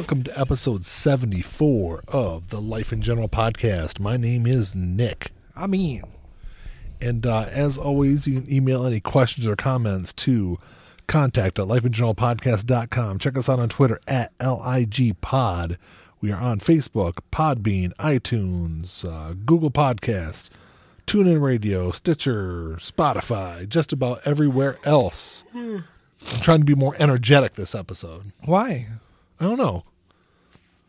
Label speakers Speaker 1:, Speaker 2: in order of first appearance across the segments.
Speaker 1: welcome to episode 74 of the Life in General podcast. My name is Nick.
Speaker 2: I'm Ian.
Speaker 1: And uh, as always, you can email any questions or comments to contact at lifeingeneralpodcast.com. Check us out on Twitter at LIGPod. We are on Facebook, Podbean, iTunes, uh, Google Podcasts, TuneIn Radio, Stitcher, Spotify, just about everywhere else. I'm trying to be more energetic this episode.
Speaker 2: Why?
Speaker 1: I don't know.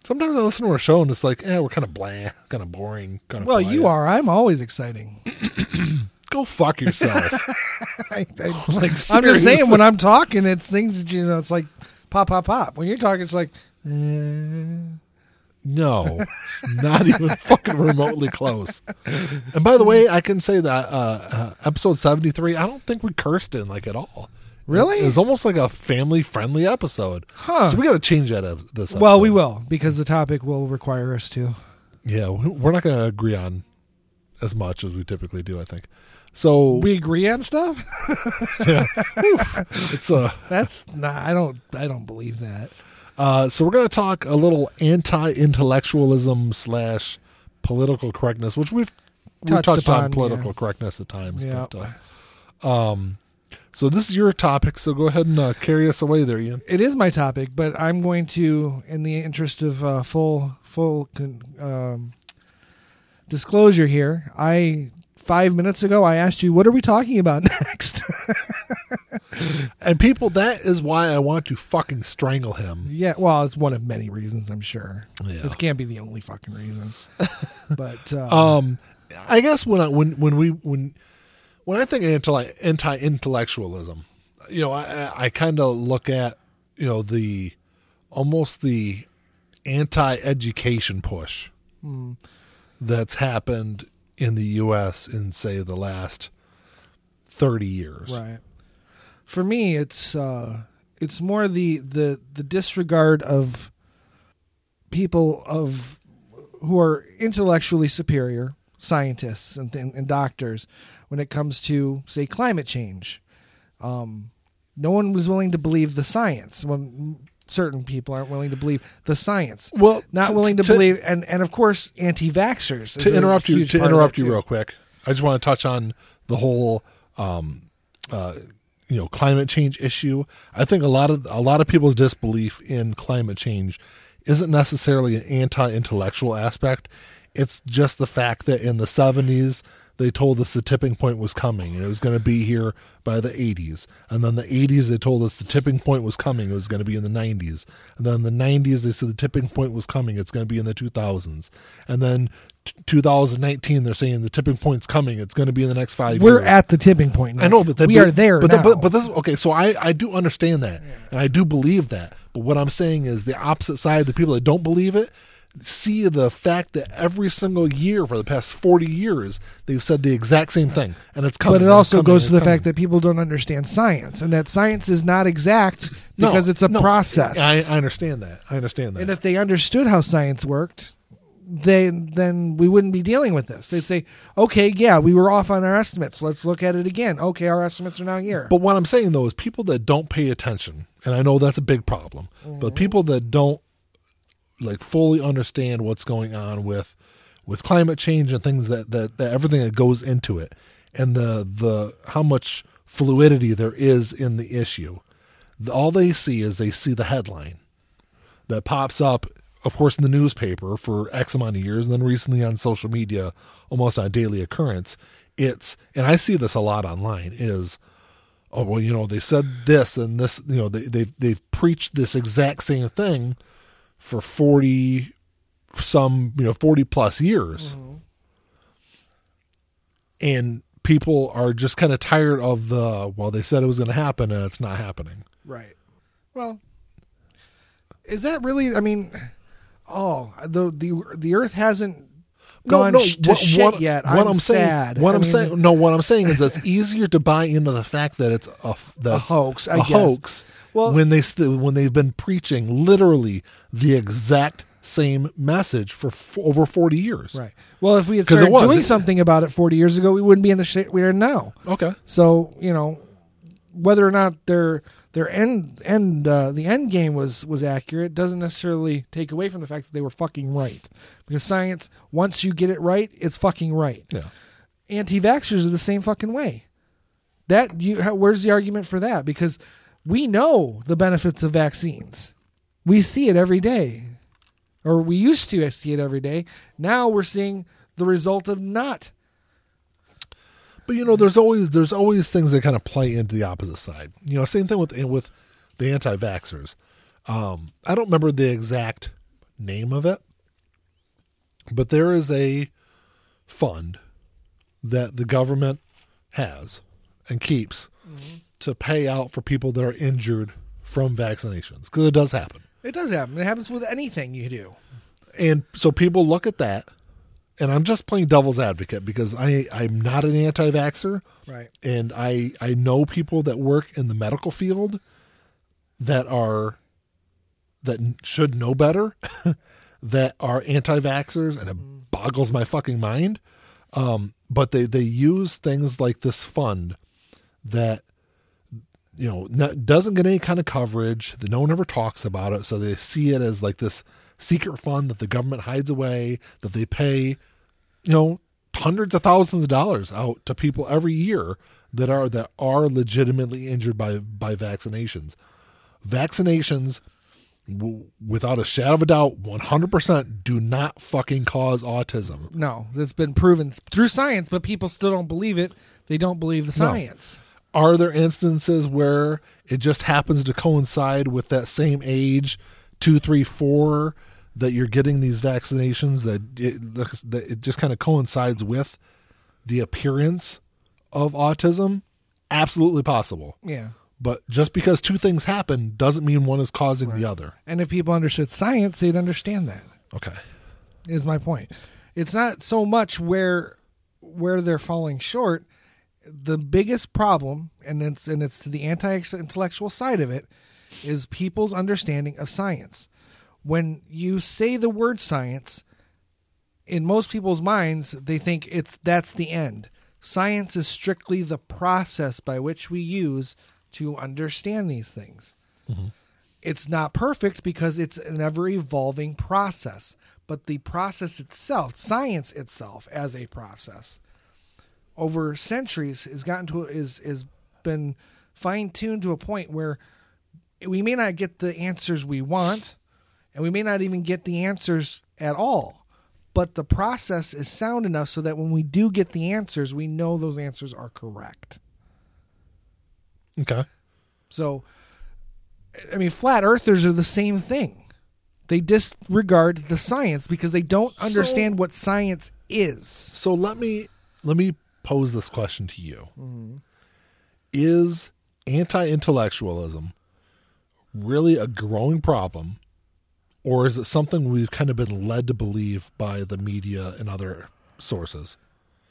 Speaker 1: Sometimes I listen to our show and it's like, eh, we're kind of bland, kind of boring, kind of.
Speaker 2: Well, you are. I'm always exciting.
Speaker 1: Go fuck yourself.
Speaker 2: I, I,
Speaker 1: like,
Speaker 2: I'm just saying, when I'm talking, it's things that you know. It's like pop, pop, pop. When you're talking, it's like. eh.
Speaker 1: No, not even fucking remotely close. And by the way, I can say that uh, uh, episode seventy three, I don't think we cursed in like at all.
Speaker 2: Really?
Speaker 1: It was almost like a family friendly episode.
Speaker 2: Huh.
Speaker 1: So we got to change that this.
Speaker 2: Well, we will because the topic will require us to.
Speaker 1: Yeah, we- we're not going to agree on as much as we typically do. I think. So
Speaker 2: We agree on stuff.
Speaker 1: yeah, it's uh
Speaker 2: That's nah. I don't. I don't believe that.
Speaker 1: Uh, so we're going to talk a little anti-intellectualism slash political correctness, which we've we
Speaker 2: Touched
Speaker 1: touched on political
Speaker 2: yeah.
Speaker 1: correctness at times.
Speaker 2: Yeah.
Speaker 1: But, uh, um, so this is your topic, so go ahead and uh, carry us away there, Ian.
Speaker 2: It is my topic, but I'm going to, in the interest of uh, full full con- um, disclosure here, I five minutes ago I asked you what are we talking about next.
Speaker 1: And people, that is why I want to fucking strangle him.
Speaker 2: yeah, well, it's one of many reasons, I'm sure.
Speaker 1: Yeah.
Speaker 2: This can't be the only fucking reason. but uh,
Speaker 1: Um, I guess when I, when when we when when I think anti anti intellectualism, you know, I I- kind of look at you know the almost the anti education push
Speaker 2: hmm,
Speaker 1: that's happened in the U.S. in say the last thirty years.
Speaker 2: right. For me, it's uh, it's more the the the disregard of people of who are intellectually superior, scientists and, and, and doctors, when it comes to say climate change. Um, no one was willing to believe the science when certain people aren't willing to believe the science.
Speaker 1: Well,
Speaker 2: Not
Speaker 1: t-
Speaker 2: willing to,
Speaker 1: to-
Speaker 2: believe, and, and of course, anti-vaxxers.
Speaker 1: To interrupt you, to interrupt you
Speaker 2: too.
Speaker 1: real quick, I just want to touch on the whole, um, uh, you know, climate change issue. I think a lot of a lot of people's disbelief in climate change isn't necessarily an anti-intellectual aspect. It's just the fact that in the '70s they told us the tipping point was coming and it was going to be here by the 80s. And then the 80s they told us the tipping point was coming. It was going to be in the 90s. And then the 90s they said the tipping point was coming. It's going to be in the 2000s. And then t- 2019 they're saying the tipping point's coming. It's going to be in the next five
Speaker 2: We're
Speaker 1: years.
Speaker 2: at the tipping point. Now.
Speaker 1: I know, but that,
Speaker 2: we
Speaker 1: but,
Speaker 2: are there
Speaker 1: But,
Speaker 2: now.
Speaker 1: but but this okay. So I I do understand that, and I do believe that. But what I'm saying is the opposite side. The people that don't believe it see the fact that every single year for the past 40 years they've said the exact same thing, and it's coming.
Speaker 2: but it also
Speaker 1: coming,
Speaker 2: goes to the
Speaker 1: it's
Speaker 2: fact that people don't understand science and that science is not exact
Speaker 1: No,
Speaker 2: because it's a
Speaker 1: no,
Speaker 2: process.
Speaker 1: I, I understand that. I understand that.
Speaker 2: and if they understood how science worked, they then we wouldn't be dealing with this. They'd say, "Okay, yeah, we were off on our estimates. Let's look at it again. Okay, our estimates are now here."
Speaker 1: But what I'm saying though is people that don't pay attention, and I know that's a big problem, but mm-hmm. people that don't like fully understand what's going on with with climate change and things that, that, that everything that goes into it and the the how much fluidity there is in the issue. All they see is they see the headline that pops up, of course, in the newspaper for X amount of years, and then recently on social media, almost on a daily occurrence. It's and I see this a lot online. Is oh well, you know they said this and this, you know they they've they've preached this exact same thing for forty some you know forty plus years, mm-hmm. and people are just kind of tired of the well they said it was going to happen and it's not happening.
Speaker 2: right. Well, is that really? I mean, oh, the the the Earth hasn't gone sh- to shit yet. I'm
Speaker 1: I'm
Speaker 2: sad.
Speaker 1: saying, what
Speaker 2: I
Speaker 1: I'm
Speaker 2: mean,
Speaker 1: saying, no, what I'm saying is it's easier to buy into the fact that it's a that's
Speaker 2: hoax, I
Speaker 1: a
Speaker 2: guess.
Speaker 1: hoax.
Speaker 2: Well-
Speaker 1: when they st- when they've been preaching literally the exact same message for f- over 40 years.
Speaker 2: Right. Well, if we had started
Speaker 1: was.
Speaker 2: doing
Speaker 1: It-
Speaker 2: something about it 40 years ago, we wouldn't be in the shit we are now.
Speaker 1: Okay.
Speaker 2: So you know, whether or not they're their end end uh, the end game was was accurate doesn't necessarily take away from the fact that they were fucking right because science once you get it right it's fucking right
Speaker 1: Yeah.
Speaker 2: anti-vaxxers are the same fucking way that you how, where's the argument for that because we know the benefits of vaccines. We see it every day. Or we used to see it every day. Now we're seeing the result of not.
Speaker 1: But you know, there's always there's always things that kind of play into the opposite side. You know, same thing with with the anti-vaxxers. Um, I don't remember the exact name of it, but there is a fund that the government has and keeps to pay out for people that are injured from vaccinations because it does happen.
Speaker 2: it does happen. It happens with anything you do.
Speaker 1: And so people look at that, and I'm just playing devil's advocate because I I'm not an anti-vaxxer.
Speaker 2: Right.
Speaker 1: And I I know people that work in the medical field that are that should know better that are anti-vaxxers and it boggles my fucking mind. Um but they they use things like this fund that you know not, doesn't get any kind of coverage that no one ever talks about it so they see it as like this secret fund that the government hides away that they pay you know hundreds of thousands of dollars out to people every year that are that are legitimately injured by by vaccinations. Vaccinations w- without a shadow of a doubt 100% do not fucking cause autism.
Speaker 2: No it's been proven through science but people still don't believe it. They don't believe the
Speaker 1: No. Are there instances where it just happens to coincide with that same age two three four that you're getting these vaccinations that it, that it just kind of coincides with the appearance of autism? Absolutely possible.
Speaker 2: Yeah.
Speaker 1: But just because two things happen doesn't mean one is causing the other.
Speaker 2: And if people understood science they'd understand that.
Speaker 1: Okay.
Speaker 2: Is my point. It's not so much where where they're falling short. The biggest problem, and it's and it's to the anti-intellectual side of it, is people's understanding of science. When you say the word science, in most people's minds, they think it's that's the end. Science is strictly the process by which we use to understand these things mm-hmm. it's not perfect because it's an ever evolving process but the process itself science itself as a process over centuries has gotten to is is been fine tuned to a point where we may not get the answers we want and we may not even get the answers at all but the process is sound enough so that when we do get the answers we know those answers are correct
Speaker 1: okay
Speaker 2: so, I mean, flat earthers are the same thing. They disregard the science because they don't understand what science is.
Speaker 1: so let me let me pose this question to you. Mm-hmm. Is anti-intellectualism really a growing problem or is it something we've kind of been led to believe by the media and other sources?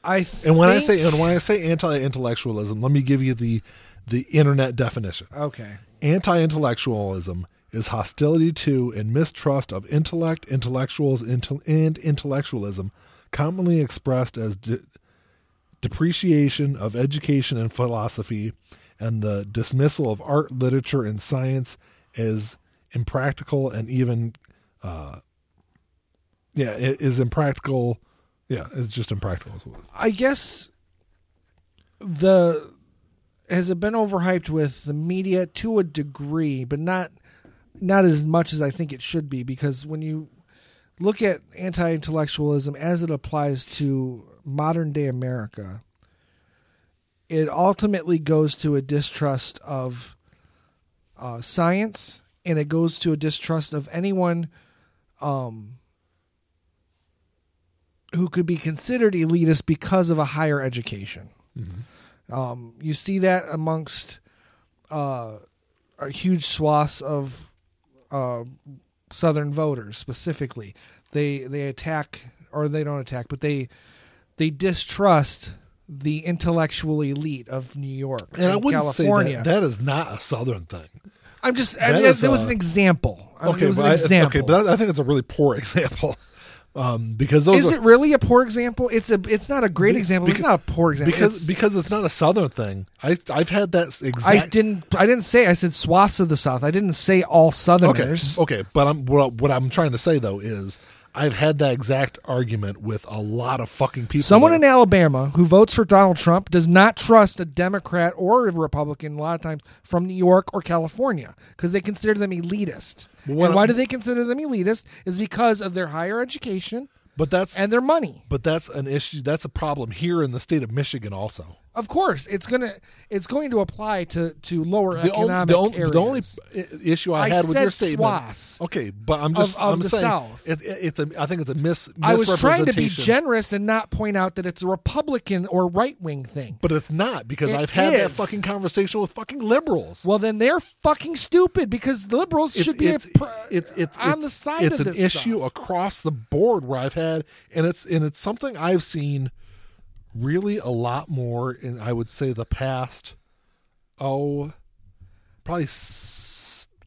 Speaker 2: I
Speaker 1: and when i say and when i say anti-intellectualism let me give you the the internet definition.
Speaker 2: Okay,
Speaker 1: Anti-intellectualism is hostility to and mistrust of intellect, intellectuals, intel- and intellectualism, commonly expressed as de- depreciation of education and philosophy, and the dismissal of art, literature, and science as impractical and even, uh, yeah, it is impractical. Yeah, it's just impractical.
Speaker 2: I guess the has it been overhyped with the media to a degree, but not not as much as I think it should be because when you look at anti-intellectualism as it applies to modern day America, it ultimately goes to a distrust of uh, science and it goes to a distrust of anyone um, who could be considered elitist because of a higher education. Um, you see that amongst uh, a huge swath of uh, Southern voters specifically. They they attack or they don't attack, but they they distrust the intellectual elite of New York
Speaker 1: And I wouldn't
Speaker 2: California.
Speaker 1: say that that is not a Southern thing.
Speaker 2: I'm just
Speaker 1: that
Speaker 2: I mean,
Speaker 1: is,
Speaker 2: that was an example. I mean,
Speaker 1: Okay,
Speaker 2: it was an
Speaker 1: I,
Speaker 2: example.
Speaker 1: okay, but I think it's a really poor example. Um, because those
Speaker 2: Is
Speaker 1: are,
Speaker 2: it really a poor example? It's a. It's not a great
Speaker 1: Be-
Speaker 2: example. it's not a poor example.
Speaker 1: because
Speaker 2: It's-
Speaker 1: because it's not a southern thing. I I've had that
Speaker 2: I didn't. I didn't say. I said swaths of the South. I didn't say all
Speaker 1: okay,
Speaker 2: Southerners.
Speaker 1: okay, but I'm what, what I'm trying to say though is I've had that exact argument with a lot of fucking people.
Speaker 2: Someone
Speaker 1: that-
Speaker 2: in Alabama who votes for Donald Trump does not trust a Democrat or a Republican a lot of times from New York or California because they consider them elitist.
Speaker 1: What
Speaker 2: and why
Speaker 1: I'm-
Speaker 2: do they consider them elitist? Is because of their higher education
Speaker 1: but that's
Speaker 2: and their money.
Speaker 1: but that's an issue. That's a problem here in the state of Michigan also.
Speaker 2: Of course, it's gonna it's going to apply to to lower
Speaker 1: The only,
Speaker 2: economic
Speaker 1: the, only,
Speaker 2: areas.
Speaker 1: the only issue I,
Speaker 2: I
Speaker 1: had with your statement. Okay, but I'm just
Speaker 2: of
Speaker 1: I'm
Speaker 2: the
Speaker 1: saying
Speaker 2: South.
Speaker 1: It, it, it's a I think it's a mis
Speaker 2: I was trying to be generous and not point out that it's a Republican or right wing thing.
Speaker 1: But it's not because
Speaker 2: It
Speaker 1: I've had that fucking conversation with fucking liberals.
Speaker 2: Well, then they're fucking stupid because liberals
Speaker 1: It's-
Speaker 2: should be
Speaker 1: it's,
Speaker 2: a pr-
Speaker 1: it's, it's,
Speaker 2: on the side
Speaker 1: It's
Speaker 2: of
Speaker 1: an
Speaker 2: this
Speaker 1: issue
Speaker 2: stuff.
Speaker 1: across the board where I've had, and it's and it's something I've seen really a lot more in I would say the past oh probably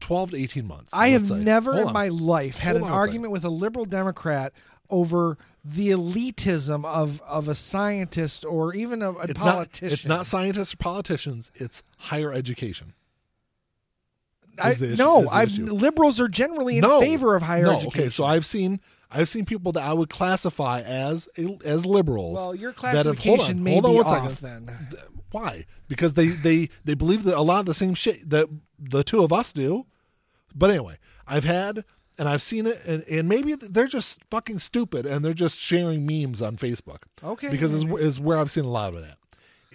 Speaker 1: twelve to eighteen months.
Speaker 2: I have
Speaker 1: say.
Speaker 2: never
Speaker 1: Hold
Speaker 2: in
Speaker 1: on.
Speaker 2: my life had
Speaker 1: Hold
Speaker 2: an argument with a liberal Democrat over the elitism of, of a scientist or even a, a
Speaker 1: it's
Speaker 2: politician.
Speaker 1: Not, it's not scientists or politicians. It's higher education.
Speaker 2: I,
Speaker 1: issue-
Speaker 2: no, I, liberals are generally in
Speaker 1: no,
Speaker 2: favor of higher
Speaker 1: no,
Speaker 2: education.
Speaker 1: Okay, so I've seen I've seen people that I would classify as as liberals.
Speaker 2: well, your
Speaker 1: that have- hold
Speaker 2: classification
Speaker 1: on,
Speaker 2: may be off
Speaker 1: second.
Speaker 2: then.
Speaker 1: Why? Because they they they believe that a lot of the same shit that the two of us do. But anyway, I've had and I've seen it, and, and maybe they're just fucking stupid, and they're just sharing memes on Facebook.
Speaker 2: Okay.
Speaker 1: because is is where I've seen a lot of it at,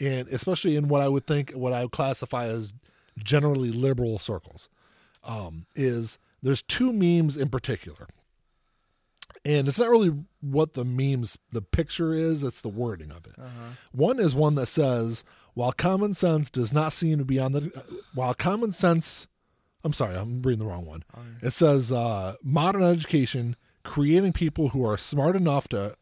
Speaker 1: and especially in what I would think what I would classify as generally liberal circles, um, is there's two memes in particular, and it's not really what the memes the picture is; it's the wording of it. One is one that says, "While common sense does not seem to be on the, while common sense." I'm sorry, I'm reading the wrong one. It says uh, modern education creating people who are smart enough to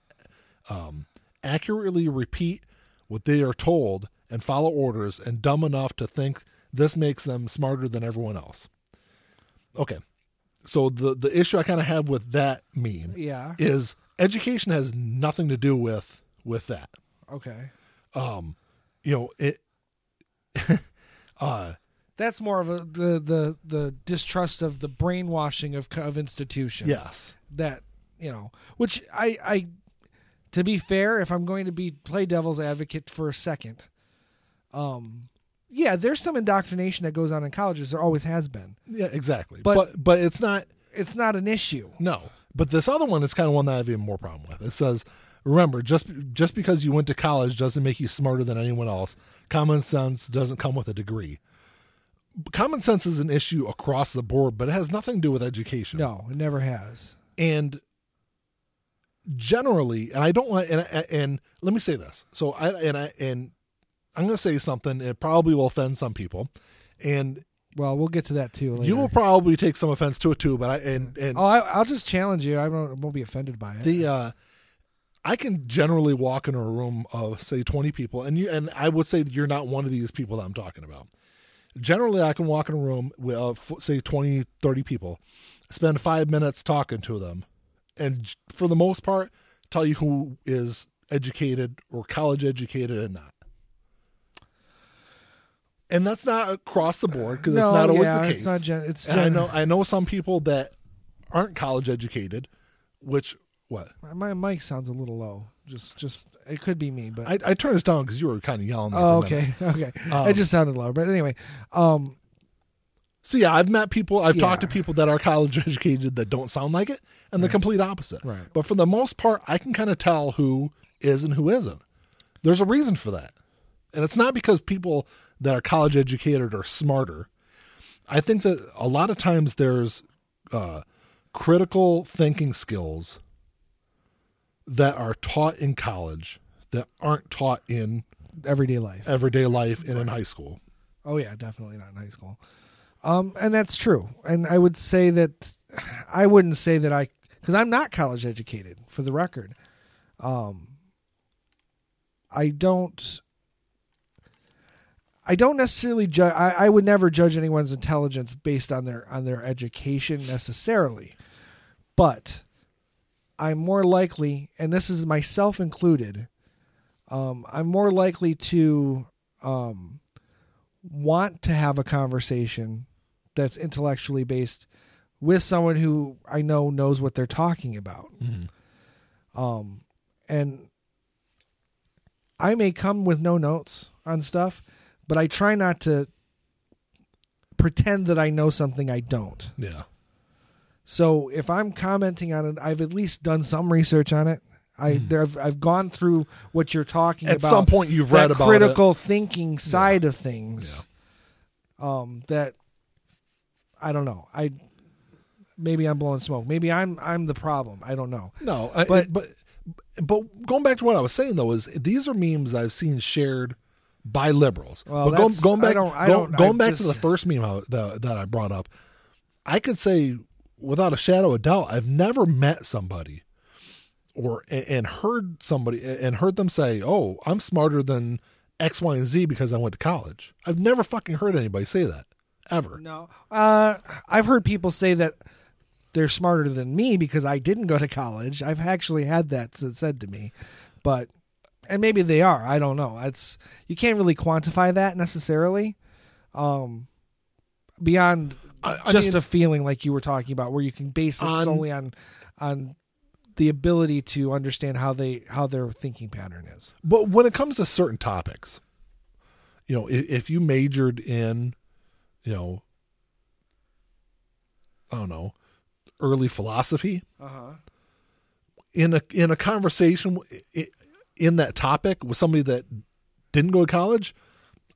Speaker 1: um, accurately repeat what they are told and follow orders, and dumb enough to think this makes them smarter than everyone else. Okay, so the the issue I kind of have with that meme
Speaker 2: Yeah.
Speaker 1: is education has nothing to do with with that.
Speaker 2: Okay.
Speaker 1: Um, you know it. uh,
Speaker 2: That's more of a the the the distrust of the brainwashing of of institutions.
Speaker 1: yes,
Speaker 2: That you know, which I I to be fair, if I'm going to be play devil's advocate for a second, um, yeah, there's some indoctrination that goes on in colleges. There always has been.
Speaker 1: yeah, exactly.
Speaker 2: But-
Speaker 1: but but it's not.
Speaker 2: It's not an issue.
Speaker 1: No, but this other one is kind of one that I have even more problem with. It says, "Remember, just just because you went to college doesn't make you smarter than anyone else. Common sense doesn't come with a degree. Common sense is an issue across the board, but it has nothing to do with education.
Speaker 2: No, it never has.
Speaker 1: And generally, and I don't want, and and let me say this. So I and I and I'm going to say something. It probably will offend some people, and
Speaker 2: Well, we'll get to that too. Later.
Speaker 1: you will probably take some offense to it too. But I and and
Speaker 2: Oh, I, I'll just challenge you. I won't, won't be offended by it.
Speaker 1: the uh I can generally walk into a room of say 20 people and you and I would say that you're not one of these people that I'm talking about. Generally I can walk in a room with uh, say 20 30 people, spend 5 minutes talking to them and j- for the most part tell you who is educated or college educated and not. And that's not across the board because
Speaker 2: no,
Speaker 1: that's not always
Speaker 2: yeah,
Speaker 1: the case.
Speaker 2: It's not. Gen- it's
Speaker 1: And I know I know some people that aren't college educated, which what
Speaker 2: My mic sounds a little low. Just, just it could be me, but
Speaker 1: I, I turned this down because you were kind of yelling.
Speaker 2: Oh,
Speaker 1: for a minute.
Speaker 2: okay, okay.
Speaker 1: Um,
Speaker 2: it just sounded low. But anyway, um,
Speaker 1: So yeah, I've met people. I've
Speaker 2: Yeah.
Speaker 1: talked to people that are college educated that don't sound like it, and the complete opposite.
Speaker 2: Right.
Speaker 1: But for the most part, I can kind of tell who is and who isn't. There's a reason for that, and it's not because people that are college educated are smarter. I think that a lot of times there's uh, critical thinking skills that are taught in college that aren't taught in
Speaker 2: everyday life.
Speaker 1: everyday life and in high school.
Speaker 2: Oh yeah, definitely not in high school. Um, and that's true. And I would say that I wouldn't say that I because I'm not college educated. For the record, um, I don't. I don't necessarily judge. I, I would never judge anyone's intelligence based on their on their education necessarily, but I'm more likely, and this is myself included, um, I'm more likely to um, want to have a conversation that's intellectually based with someone who I know knows what they're talking about. Um, and I may come with no notes on stuff, but I try not to pretend that I know something I don't.
Speaker 1: Yeah.
Speaker 2: So if I'm commenting on it, I've at least done some research on it. I there, I've, I've gone through what you're talking.
Speaker 1: At
Speaker 2: about.
Speaker 1: some point you've read about
Speaker 2: critical thinking side of things. Um, that I don't know. I maybe I'm blowing smoke. Maybe I'm I'm the problem. I don't know.
Speaker 1: No, I,
Speaker 2: But-
Speaker 1: but but going back to what I was saying though is these are memes that I've seen shared by liberals.
Speaker 2: Well,
Speaker 1: but going, going
Speaker 2: I
Speaker 1: back,
Speaker 2: don't- I don't-
Speaker 1: going
Speaker 2: I
Speaker 1: back
Speaker 2: just-
Speaker 1: to the first meme I- that, that I brought up, I could say without a shadow of doubt, I've never met somebody or and, and heard somebody and heard them say, "Oh, I'm smarter than X, Y, and Z because I went to college." I've never fucking heard anybody say that ever.
Speaker 2: No. Uh, I've heard people say that they're smarter than me because I didn't go to college. I've actually had that said to me, but and maybe they are. I don't know. It's you can't really quantify that necessarily. Um, beyond
Speaker 1: I, I
Speaker 2: just
Speaker 1: mean,
Speaker 2: a feeling like you were talking about, where you can base it
Speaker 1: On-
Speaker 2: solely on on the ability to understand how they how their thinking pattern is.
Speaker 1: But when it comes to certain topics, you know, if, if you majored in, you know, I don't know, early philosophy,
Speaker 2: Uh huh.
Speaker 1: in a in a conversation i- in that topic with somebody that didn't go to college,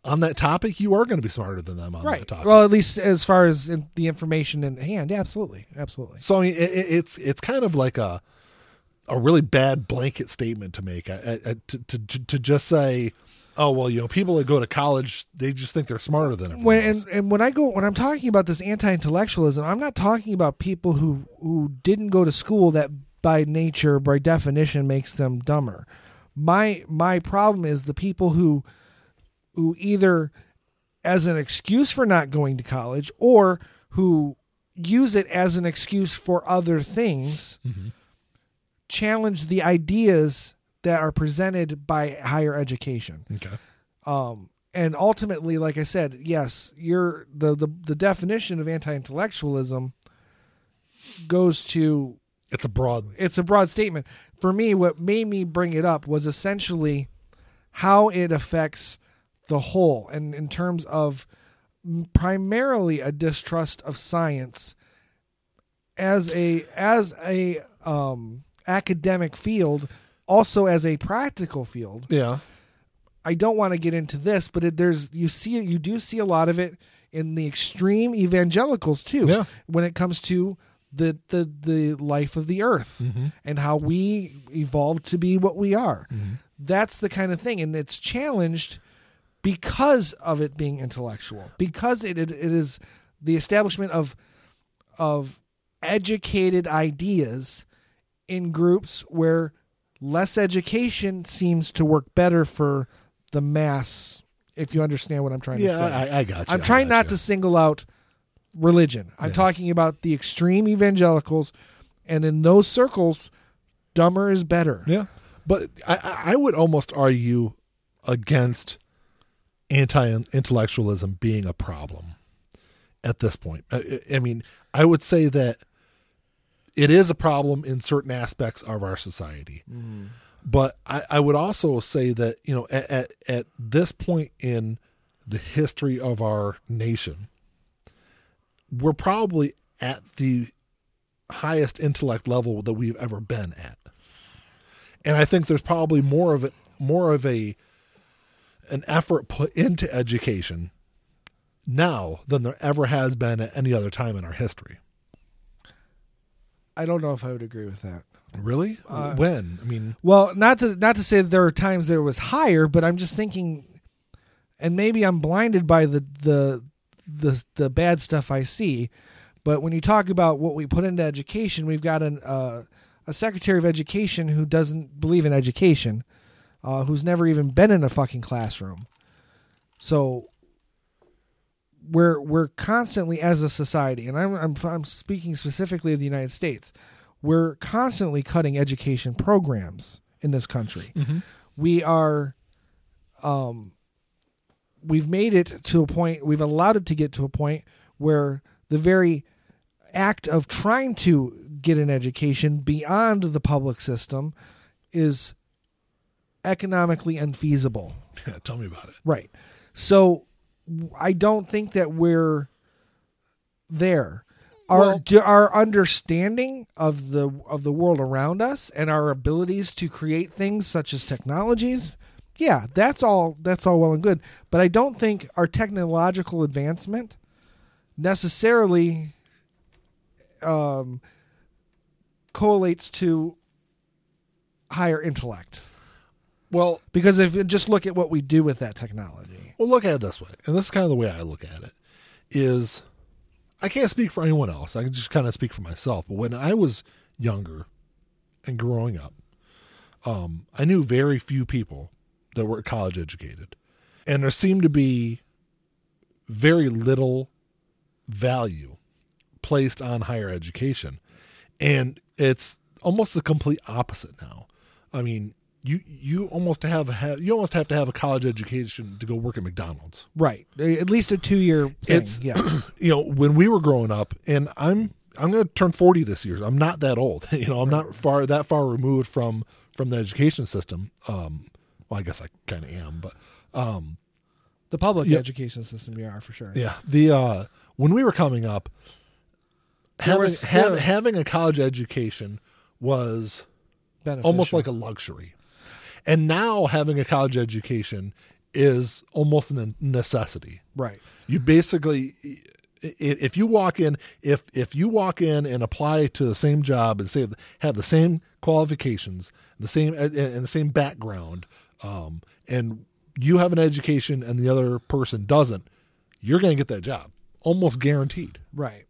Speaker 1: on that topic, you are going to be smarter than them on that
Speaker 2: Right.
Speaker 1: topic.
Speaker 2: Well, at least as far as in the information in hand, yeah, absolutely, absolutely.
Speaker 1: so I mean, it, it- it's it's kind of like a a really bad blanket statement to make. I, I, to, to to just say, oh well, you know, people that go to college, they just think they're smarter than everyone
Speaker 2: when and, and when I go when I'm talking about this anti-intellectualism, I'm not talking about people who who didn't go to school that by nature by definition makes them dumber. My my problem is the people who who either as an excuse for not going to college or who use it as an excuse for other things challenge the ideas that are presented by higher education
Speaker 1: Okay.
Speaker 2: um, and ultimately, like I said, yes, you're the the, the definition of anti-intellectualism goes to
Speaker 1: It's a broad.
Speaker 2: it's a broad statement. For me, what made me bring it up was essentially how it affects the whole, and in terms of primarily a distrust of science as a as a um, academic field, also as a practical field.
Speaker 1: Yeah.
Speaker 2: I don't want to get into this, but it, there's you see you do see a lot of it in the extreme evangelicals too.
Speaker 1: Yeah.
Speaker 2: When it comes to the the the life of the earth
Speaker 1: Mm-hmm.
Speaker 2: and how we evolved to be what we are. That's the kind of thing, and it's challenged because of it being intellectual, because it it, it is the establishment of of educated ideas in groups where less education seems to work better for the mass. If you understand what I'm trying to
Speaker 1: Yeah,
Speaker 2: say,
Speaker 1: I, I got you.
Speaker 2: I'm trying not
Speaker 1: you.
Speaker 2: to single out religion. I'm
Speaker 1: Yeah.
Speaker 2: talking about the extreme evangelicals, and in those circles, dumber is better.
Speaker 1: Yeah, but I- I, I would almost argue against anti-intellectualism being a problem at this point. I, I mean, I would say that it is a problem in certain aspects of our society, mm-hmm. but I, I would also say that you know at, at at this point in the history of our nation, we're probably at the highest intellect level that we've ever been at and I think there's probably more of it, more of a an effort put into education now than there ever has been at any other time in our history.
Speaker 2: I don't know if I would agree with that.
Speaker 1: Really?
Speaker 2: Uh,
Speaker 1: when? I mean,
Speaker 2: Well, not to not to say that there are times it was higher, but I'm just thinking, and maybe I'm blinded by the the the the bad stuff I see. But when you talk about what we put into education, we've got an uh, a secretary of education who doesn't believe in education, uh, who's never even been in a fucking classroom. So we're we're constantly as a society, and I'm I'm, I'm speaking specifically of the United States. we're constantly cutting education programs in this country. We are, um, we've made it to a point. We've allowed it to get to a point where the very act of trying to get an education beyond the public system is economically unfeasible.
Speaker 1: Yeah, tell me about it.
Speaker 2: Right. So I don't think that we're there. Our
Speaker 1: Well-
Speaker 2: d- our understanding of the of the world around us and our abilities to create things such as technologies, yeah, that's all that's all well and good. But I don't think our technological advancement necessarily um, correlates to higher intellect.
Speaker 1: Well,
Speaker 2: Because if you just look at what we do with that technology.
Speaker 1: Well, look at it this way, and this is kind of the way I look at it. Is I can't speak for anyone else. I can just kind of speak for myself. But when I was younger and growing up, um, I knew very few people that were college educated, and there seemed to be very little value placed on higher education, and it's almost the complete opposite now. I mean, you you almost have have you almost have to have a college education to go work at McDonald's.
Speaker 2: Right. At least a two year thing.
Speaker 1: It's-
Speaker 2: yes.
Speaker 1: You know, when we were growing up, and I'm I'm going to turn 40 this year. I'm not that old. You know, I'm not far that far removed from from the education system. Um, well, I guess I kind of am, but um,
Speaker 2: The public
Speaker 1: Yep.
Speaker 2: education system you are for sure.
Speaker 1: yeah, the uh, when we were coming up, having hav- having a college education was
Speaker 2: Beneficial.
Speaker 1: almost like a luxury. And now having a college education is almost a necessity.
Speaker 2: right.
Speaker 1: You basically if you walk in if if you walk in and apply to the same job and say have the same qualifications, the same and the same background, um, and you have an education and the other person doesn't, you're going to get that job almost guaranteed.
Speaker 2: Right.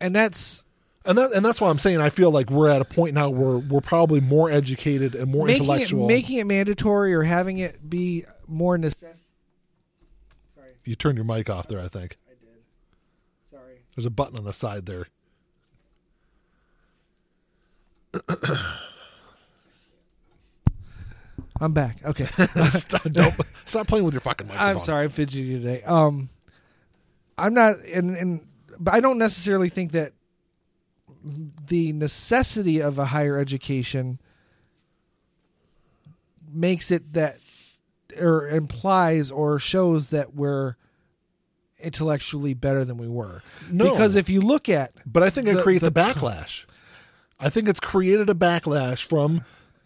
Speaker 2: And that's
Speaker 1: And that and that's why I'm saying I feel like we're at a point now where we're probably more educated and more
Speaker 2: making it,
Speaker 1: intellectual.
Speaker 2: making it mandatory or having it be more necessary. Sorry,
Speaker 1: you turn your mic off there. I think
Speaker 2: I did. Sorry.
Speaker 1: there's a button on the side there.
Speaker 2: I'm back. Okay.
Speaker 1: stop, don't, stop playing with your fucking microphone.
Speaker 2: I'm sorry, I'm fidgety today. Um, I'm not, and and but I don't necessarily think that the necessity of a higher education makes it that, or implies or shows that we're intellectually better than we were.
Speaker 1: No.
Speaker 2: because if you look at
Speaker 1: But I think it
Speaker 2: The-
Speaker 1: creates
Speaker 2: the-
Speaker 1: a backlash. I think it's created a backlash from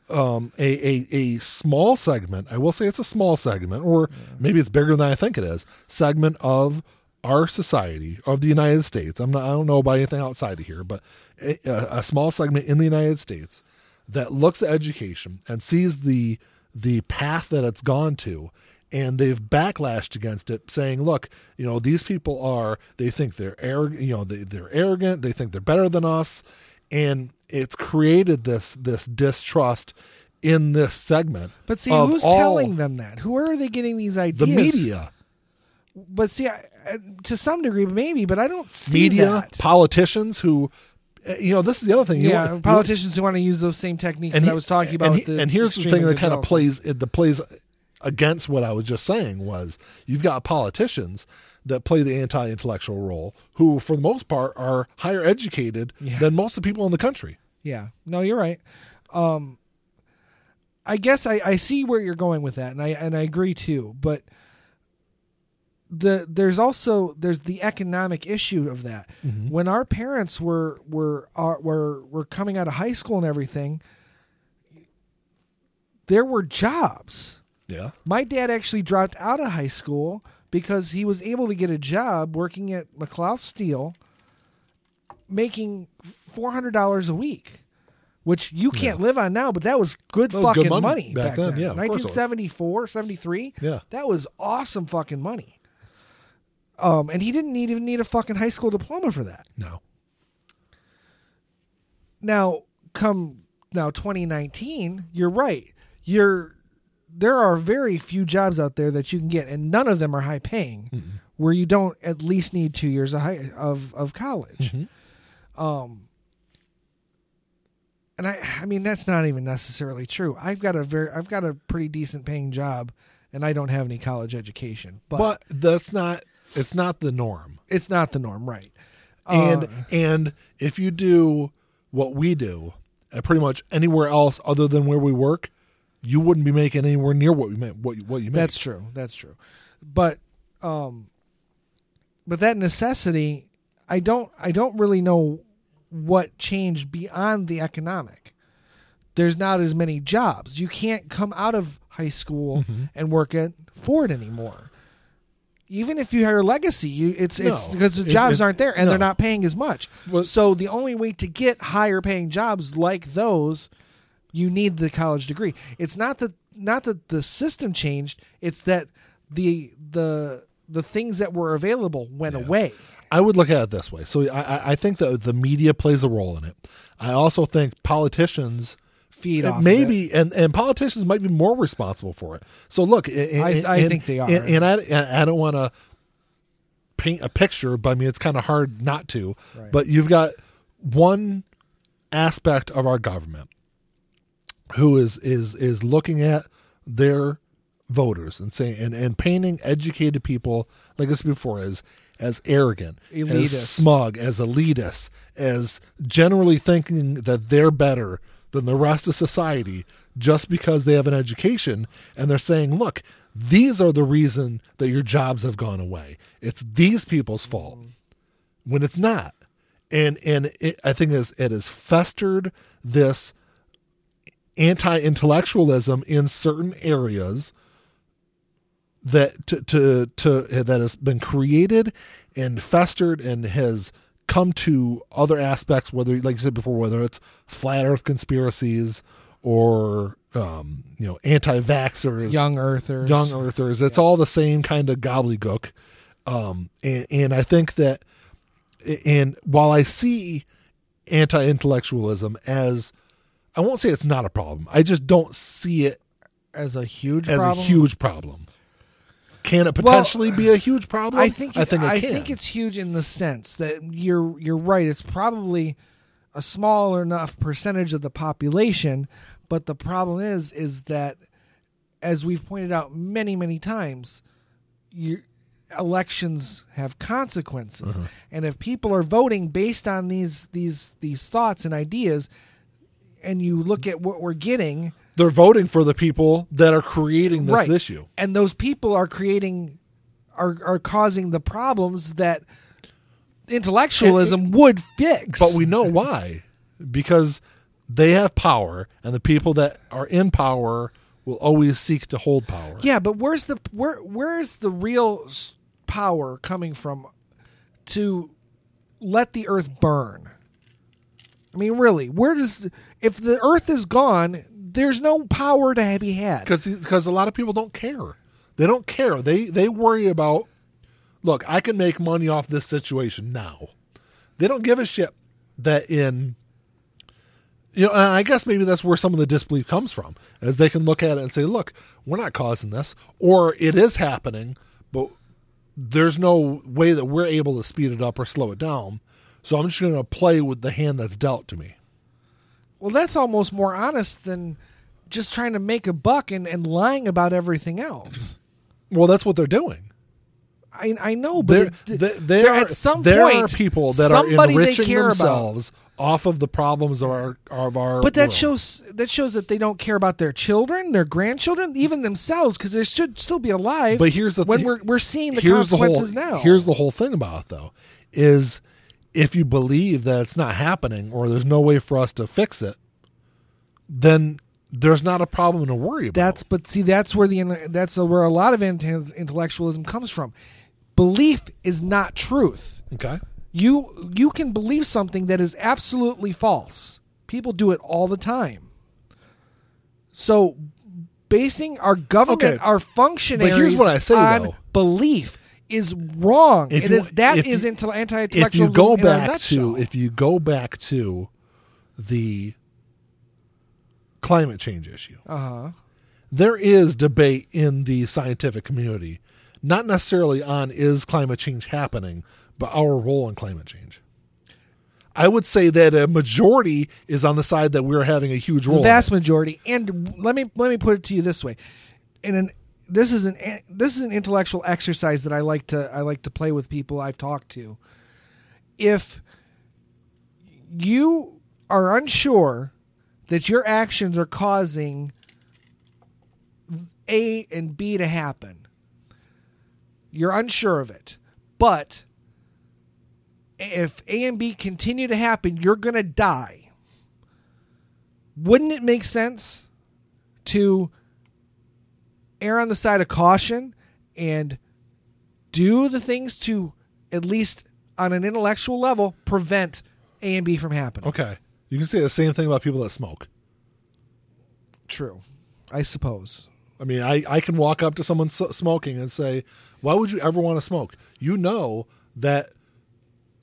Speaker 1: um, a, a a small segment. I will say it's a small segment, or maybe it's bigger than I think it is. Segment of our society of the United States. I'm not. I don't know about anything outside of here, but a, a a small segment in the United States that looks at education and sees the the path that it's gone to and they've backlashed against it saying look you know these people are they think they're arrogant you know they, they're arrogant they think they're better than us and it's created this this distrust in this segment
Speaker 2: But see, who's telling them that? Who are they getting these ideas?
Speaker 1: the media
Speaker 2: But see, I, I- to some degree, maybe. But I don't see
Speaker 1: media
Speaker 2: that.
Speaker 1: politicians who uh, you know this is the other thing You
Speaker 2: yeah,
Speaker 1: want-
Speaker 2: politicians who want to use those same techniques that
Speaker 1: he-
Speaker 2: I was talking about.
Speaker 1: And, he-
Speaker 2: the
Speaker 1: and here's the thing that kind of plays it that plays against what I was just saying was you've got politicians that play the anti-intellectual role who, for the most part, are higher educated
Speaker 2: Yeah.
Speaker 1: than most of the people in the country.
Speaker 2: Yeah, no, you're right. Um, I guess I, I see where you're going with that, and I and I agree too. But the there's also there's the economic issue of that. When our parents were were uh, were were coming out of high school and everything, there were jobs.
Speaker 1: Yeah,
Speaker 2: My dad actually dropped out of high school because he was able to get a job working at McLouth Steel, making four hundred dollars a week, which you can't live on now. But that was good
Speaker 1: That was
Speaker 2: fucking
Speaker 1: good money
Speaker 2: money,
Speaker 1: back
Speaker 2: back,
Speaker 1: then,
Speaker 2: then.
Speaker 1: yeah, of course it was.
Speaker 2: 1974, 73.
Speaker 1: Yeah.
Speaker 2: that was awesome fucking money. Um, and he didn't need, even need a fucking high school diploma for that.
Speaker 1: no,
Speaker 2: Now, come now 2019, you're right. You're there are very few jobs out there that you can get, and none of them are high paying, where you don't at least need two years of high, of of college. Um, and I I mean that's not even necessarily true. I've got a very I've got a pretty decent paying job and I don't have any college education. But,
Speaker 1: But that's not it's not the norm.
Speaker 2: it's not the norm, right?
Speaker 1: And
Speaker 2: Uh,
Speaker 1: and if you do what we do at pretty much anywhere else other than where we work, you wouldn't be making anywhere near what we make what you- what you make.
Speaker 2: That's true. That's true. But um but that necessity I don't I don't really know what changed beyond the economic. There's not as many jobs. You can't come out of high school
Speaker 1: Mm-hmm.
Speaker 2: and work at Ford anymore. Even if you have a legacy, you it's it's because the jobs aren't there and they're not paying as much.
Speaker 1: Well-
Speaker 2: so the only way to get higher paying jobs like those you need the college degree. It's not that not that the system changed. It's that the the the things that were available went away.
Speaker 1: I would look at it this way. So I, I- think that the media plays a role in it. I also think politicians
Speaker 2: Feed off of
Speaker 1: maybe and, and politicians might be more responsible for it. So look, and,
Speaker 2: I- I
Speaker 1: and-
Speaker 2: think they are.
Speaker 1: And, and I I don't want to paint a picture, but I mean it's kind of hard not to.
Speaker 2: Right.
Speaker 1: But you've got one aspect of our government who is is is looking at their voters and saying and, and painting educated people like I said before as as arrogant,
Speaker 2: Elitist.
Speaker 1: as smug, as elitist, as generally thinking that they're better than the rest of society just because they have an education and they're saying, look, these are the reason that your jobs have gone away. It's these people's fault. When it's not. And and it, I think has, it has festered this anti-intellectualism in certain areas that to, to to that has been created and festered and has come to other aspects whether like you said before whether it's flat earth conspiracies or um you know anti-vaxxers
Speaker 2: Young earthers.
Speaker 1: young earthers. It's all the same kind of gobbledygook. Um and and i think that and while i see anti-intellectualism as i won't say it's not a problem. I just don't see it
Speaker 2: as a huge
Speaker 1: as
Speaker 2: problem.
Speaker 1: a huge problem can it potentially be a huge problem
Speaker 2: I think
Speaker 1: i think it
Speaker 2: I
Speaker 1: can
Speaker 2: think it's huge in the sense that you're you're right. It's probably a small enough percentage of the population, but the problem is is that as we've pointed out many many times, you elections have consequences,
Speaker 1: Uh-huh.
Speaker 2: and if people are voting based on these these these thoughts and ideas, and you look at what we're getting,
Speaker 1: they're voting for the people that are creating this
Speaker 2: right.
Speaker 1: issue.
Speaker 2: And those people are creating are are causing the problems that intellectualism would fix.
Speaker 1: But we know why. Because they have power and the people that are in power will always seek to hold power.
Speaker 2: Yeah but where's the where where's the real power coming from to let the earth burn? I mean really where does if the earth is gone there's no power to be had
Speaker 1: because because a lot of people don't care. They don't care. They they worry about. Look, I can make money off this situation now. They don't give a shit that in. You know, and I guess maybe that's where some of the disbelief comes from, as they can look at it and say, "Look, we're not causing this, or it is happening, but there's no way that we're able to speed it up or slow it down. So I'm just going to play with the hand that's dealt to me."
Speaker 2: Well that's almost more honest than just trying to make a buck and, and lying about everything else
Speaker 1: Well, that's what they're doing.
Speaker 2: I I know, but
Speaker 1: there,
Speaker 2: there-
Speaker 1: there,
Speaker 2: at some
Speaker 1: there
Speaker 2: point,
Speaker 1: are people that are enriching
Speaker 2: care about.
Speaker 1: themselves off of the problems of our of our.
Speaker 2: But that
Speaker 1: world.
Speaker 2: shows that shows that they don't care about their children, their grandchildren, even themselves, because they should still be alive.
Speaker 1: But here's the
Speaker 2: when
Speaker 1: thi-
Speaker 2: we're we're seeing the
Speaker 1: here's the whole
Speaker 2: consequences now.
Speaker 1: here's the whole thing about it, though is if you believe that it's not happening or there's no way for us to fix it, then there's not a problem to worry about.
Speaker 2: that's but see that's where the that's where a lot of intellectualism comes from. Belief is not truth.
Speaker 1: okay.
Speaker 2: You you can believe something that is absolutely false. People do it all the time. So basing our government,
Speaker 1: Okay.
Speaker 2: our functionaries but here's
Speaker 1: what I say,
Speaker 2: on
Speaker 1: though.
Speaker 2: belief is wrong.
Speaker 1: If
Speaker 2: It
Speaker 1: you-
Speaker 2: is that
Speaker 1: if
Speaker 2: is intel-
Speaker 1: If
Speaker 2: anti-intellectualism.
Speaker 1: you go back to if you go back to the climate change issue,
Speaker 2: uh-huh.
Speaker 1: there is debate in the scientific community, not necessarily on is climate change happening, but our role in climate change. I would say that a majority is on the side that we're having a huge role.
Speaker 2: the vast
Speaker 1: it.
Speaker 2: majority. And let me let me put it to you this way: in an this is an this is an intellectual exercise that I like to I like to play with people I've talked to. If you are unsure that your actions are causing A and B to happen, you're unsure of it, but if A and B continue to happen, you're going to die wouldn't it make sense to err on the side of caution and do the things to at least on an intellectual level prevent A and B from happening?
Speaker 1: Okay. You can say the same thing about people that smoke.
Speaker 2: True, I suppose.
Speaker 1: I mean, I, I can walk up to someone s- smoking and say, Why would you ever want to smoke? You know that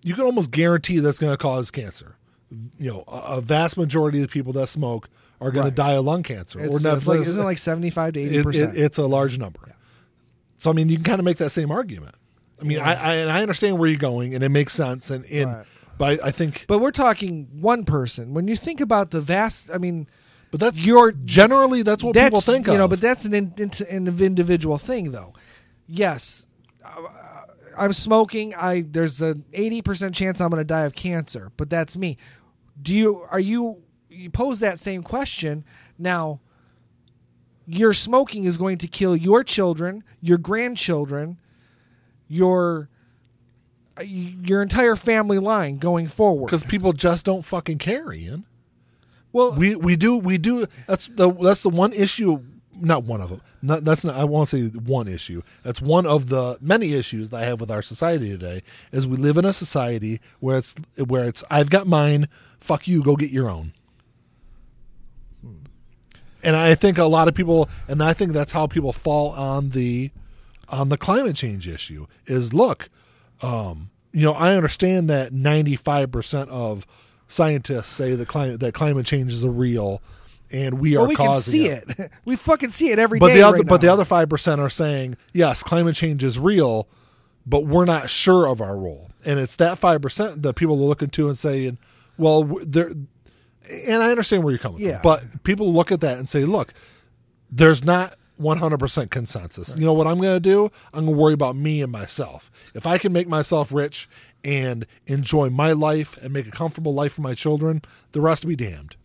Speaker 1: you can almost guarantee that's going to cause cancer. You know, a, a vast majority of the people that smoke are going
Speaker 2: Right.
Speaker 1: to die of lung cancer.
Speaker 2: It's,
Speaker 1: not-
Speaker 2: it's like, isn't it like seventy five to 80%?
Speaker 1: it, it's a large number. So I mean, you can kind of make that same argument. I mean, I, I and I understand where you're going, and it makes sense. And, and
Speaker 2: Right.
Speaker 1: but I, I think,
Speaker 2: But we're talking one person. When you think about the vast, I mean,
Speaker 1: but that's
Speaker 2: You're-
Speaker 1: generally that's what
Speaker 2: that's
Speaker 1: people think
Speaker 2: you
Speaker 1: of.
Speaker 2: know, but that's an, in, in, an individual thing, though. Yes, uh, I'm smoking. I there's an eighty percent chance I'm going to die of cancer, but that's me. Do you are you you pose that same question now? Your smoking is going to kill your children, your grandchildren, your your entire family line going forward.
Speaker 1: because people just don't fucking care, Ian.
Speaker 2: well,
Speaker 1: we we do we do that's the that's the one issue not one of them not that's not i won't say one issue that's one of the many issues that i have with our society today is we live in a society where it's where it's i've got mine fuck you go get your own and i think a lot of people and i think that's how people fall on the on the climate change issue is look um, you know, I understand that 95% of scientists say that climate that climate change is a real and we are
Speaker 2: well, we can
Speaker 1: causing
Speaker 2: see it. we fucking see it every day.
Speaker 1: But the other
Speaker 2: right
Speaker 1: but the other 5% are saying, yes, climate change is real, but we're not sure of our role. And it's that 5% that people are looking to and saying, well, there and I understand where you're coming
Speaker 2: Yeah.
Speaker 1: from. But people look at that and say, look, there's not 100% consensus. You know what I'm going to do? I'm going to worry about me and myself. If I can make myself rich and enjoy my life and make a comfortable life for my children, the rest be damned.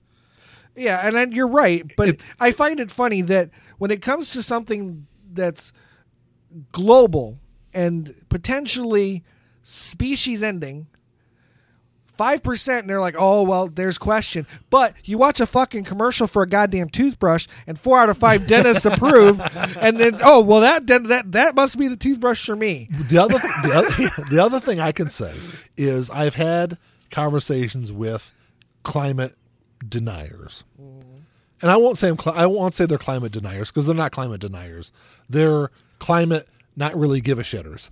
Speaker 2: Yeah, and you're right, but
Speaker 1: It-
Speaker 2: I find it funny that when it comes to something that's global and potentially species ending, five percent, and they're like, "Oh well, there's question." But you watch a fucking commercial for a goddamn toothbrush, and four out of five dentists approve, and then oh well, that dent- that that must be the toothbrush for me.
Speaker 1: The other, the other, the other thing I can say is I've had conversations with climate deniers, and I won't say I'm cli- I won't say they're climate deniers because they're not climate deniers. They're climate not really give a shitters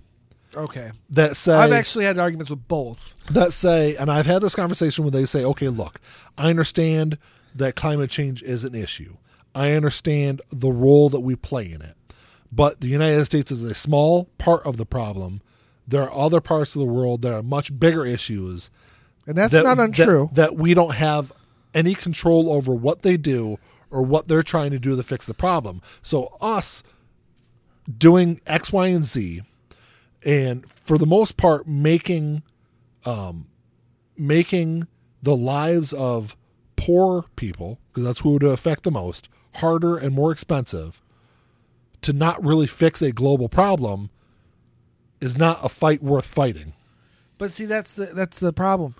Speaker 2: Okay,
Speaker 1: that say
Speaker 2: I've actually had arguments with both.
Speaker 1: that say, and I've had this conversation where they say, okay, look, I understand that climate change is an issue. I understand the role that we play in it. But the United States is a small part of the problem. There are other parts of the world that are much bigger issues.
Speaker 2: And that's
Speaker 1: that-
Speaker 2: not
Speaker 1: that-
Speaker 2: untrue.
Speaker 1: That, we don't have any control over what they do or what they're trying to do to fix the problem. So, us doing X, Y, and Z, and for the most part, making um, making the lives of poor people, because that's who would affect the most, harder and more expensive to not really fix a global problem is not a fight worth fighting.
Speaker 2: But see, that's the that's the problem.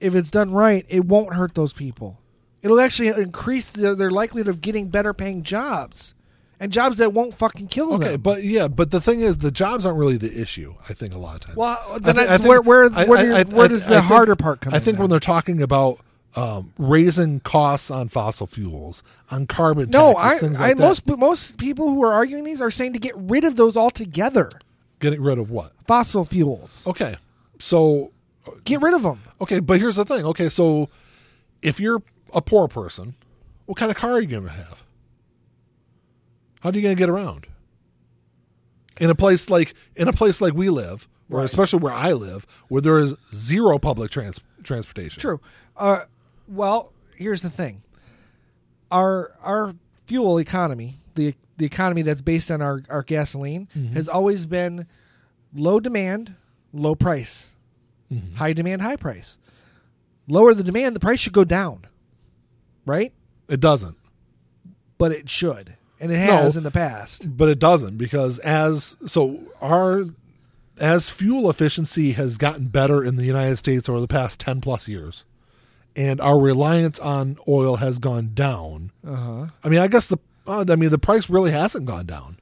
Speaker 2: If it's done right, it won't hurt those people. It'll actually increase their, their likelihood of getting better paying jobs, and jobs that won't fucking kill
Speaker 1: Okay,
Speaker 2: them.
Speaker 1: Okay, but yeah, but the thing is, the jobs aren't really the issue. I think a lot of times.
Speaker 2: Well, then I- where- where-
Speaker 1: I-
Speaker 2: where
Speaker 1: I-
Speaker 2: do-
Speaker 1: I-
Speaker 2: where does
Speaker 1: I
Speaker 2: the
Speaker 1: think-
Speaker 2: harder part come
Speaker 1: I
Speaker 2: in
Speaker 1: think when they're talking about um, raising costs on fossil fuels, on carbon
Speaker 2: no,
Speaker 1: taxes,
Speaker 2: I,
Speaker 1: things
Speaker 2: I
Speaker 1: like that.
Speaker 2: most most people who are arguing these are saying to get rid of those altogether.
Speaker 1: Getting rid of what?
Speaker 2: Fossil fuels,
Speaker 1: Okay, so
Speaker 2: get rid of them.
Speaker 1: okay, but here's the thing. Okay, so if you're a poor person, what kind of car are you going to have? How are you going to get around? In a place like in a place like we live, or
Speaker 2: Right.
Speaker 1: especially where I live, where there is zero public trans transportation.
Speaker 2: True. Uh, well, here's the thing. Our our fuel economy, the the economy that's based on our, our gasoline,
Speaker 1: Mm-hmm.
Speaker 2: has always been low demand, low price.
Speaker 1: Mm-hmm.
Speaker 2: High demand, high price. Lower the demand, the price should go down. Right?
Speaker 1: It doesn't.
Speaker 2: But it should. And it
Speaker 1: No.
Speaker 2: has in the past.
Speaker 1: but it doesn't because as so our as fuel efficiency has gotten better in the United States over the past 10 plus years and our reliance on oil has gone down.
Speaker 2: Uh-huh.
Speaker 1: I mean, I guess the uh, I mean the price really hasn't gone down.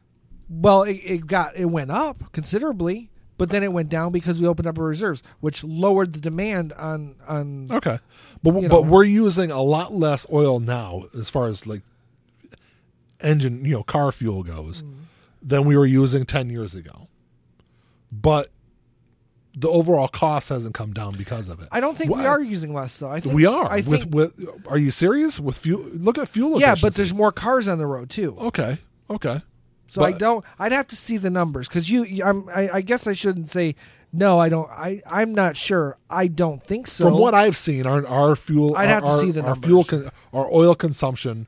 Speaker 2: Well, it, it got it went up considerably, but then it went down because we opened up our reserves, which lowered the demand on on
Speaker 1: Okay. But but
Speaker 2: know.
Speaker 1: we're using a lot less oil now as far as like engine, you know, car fuel goes
Speaker 2: Mm.
Speaker 1: than we were using 10 years ago. But the overall cost hasn't come down because of it.
Speaker 2: I don't think we
Speaker 1: Wha-
Speaker 2: are using less though. I think
Speaker 1: we are
Speaker 2: I
Speaker 1: with
Speaker 2: think,
Speaker 1: with. Are you serious with fuel? Look at fuel.
Speaker 2: yeah, but there's more cars on the road too.
Speaker 1: okay, okay.
Speaker 2: So I don't. I'd have to see the numbers because you. I'm. I, I guess I shouldn't say no. I don't. I. I'm not sure. I don't think so.
Speaker 1: From what I've seen, our our fuel.
Speaker 2: I'd have to
Speaker 1: our,
Speaker 2: see the numbers.
Speaker 1: our fuel. Con, our oil consumption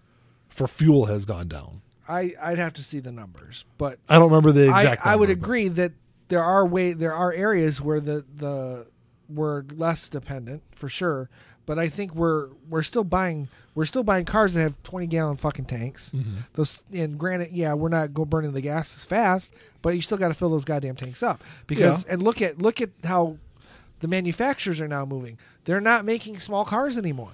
Speaker 1: for fuel has gone down.
Speaker 2: I. I'd have to see the numbers, but
Speaker 1: I don't remember the
Speaker 2: I.
Speaker 1: exact.
Speaker 2: I would
Speaker 1: number, but-
Speaker 2: agree that there are way. There are areas where the the we're less dependent for sure. But I think we're we're still buying we're still buying cars that have twenty gallon fucking tanks.
Speaker 1: Mm-hmm.
Speaker 2: Those and granted, yeah, we're not go burning the gas as fast, but you still got to fill those goddamn tanks up because
Speaker 1: Yeah.
Speaker 2: and look at look at how the manufacturers are now moving. They're not making small cars anymore.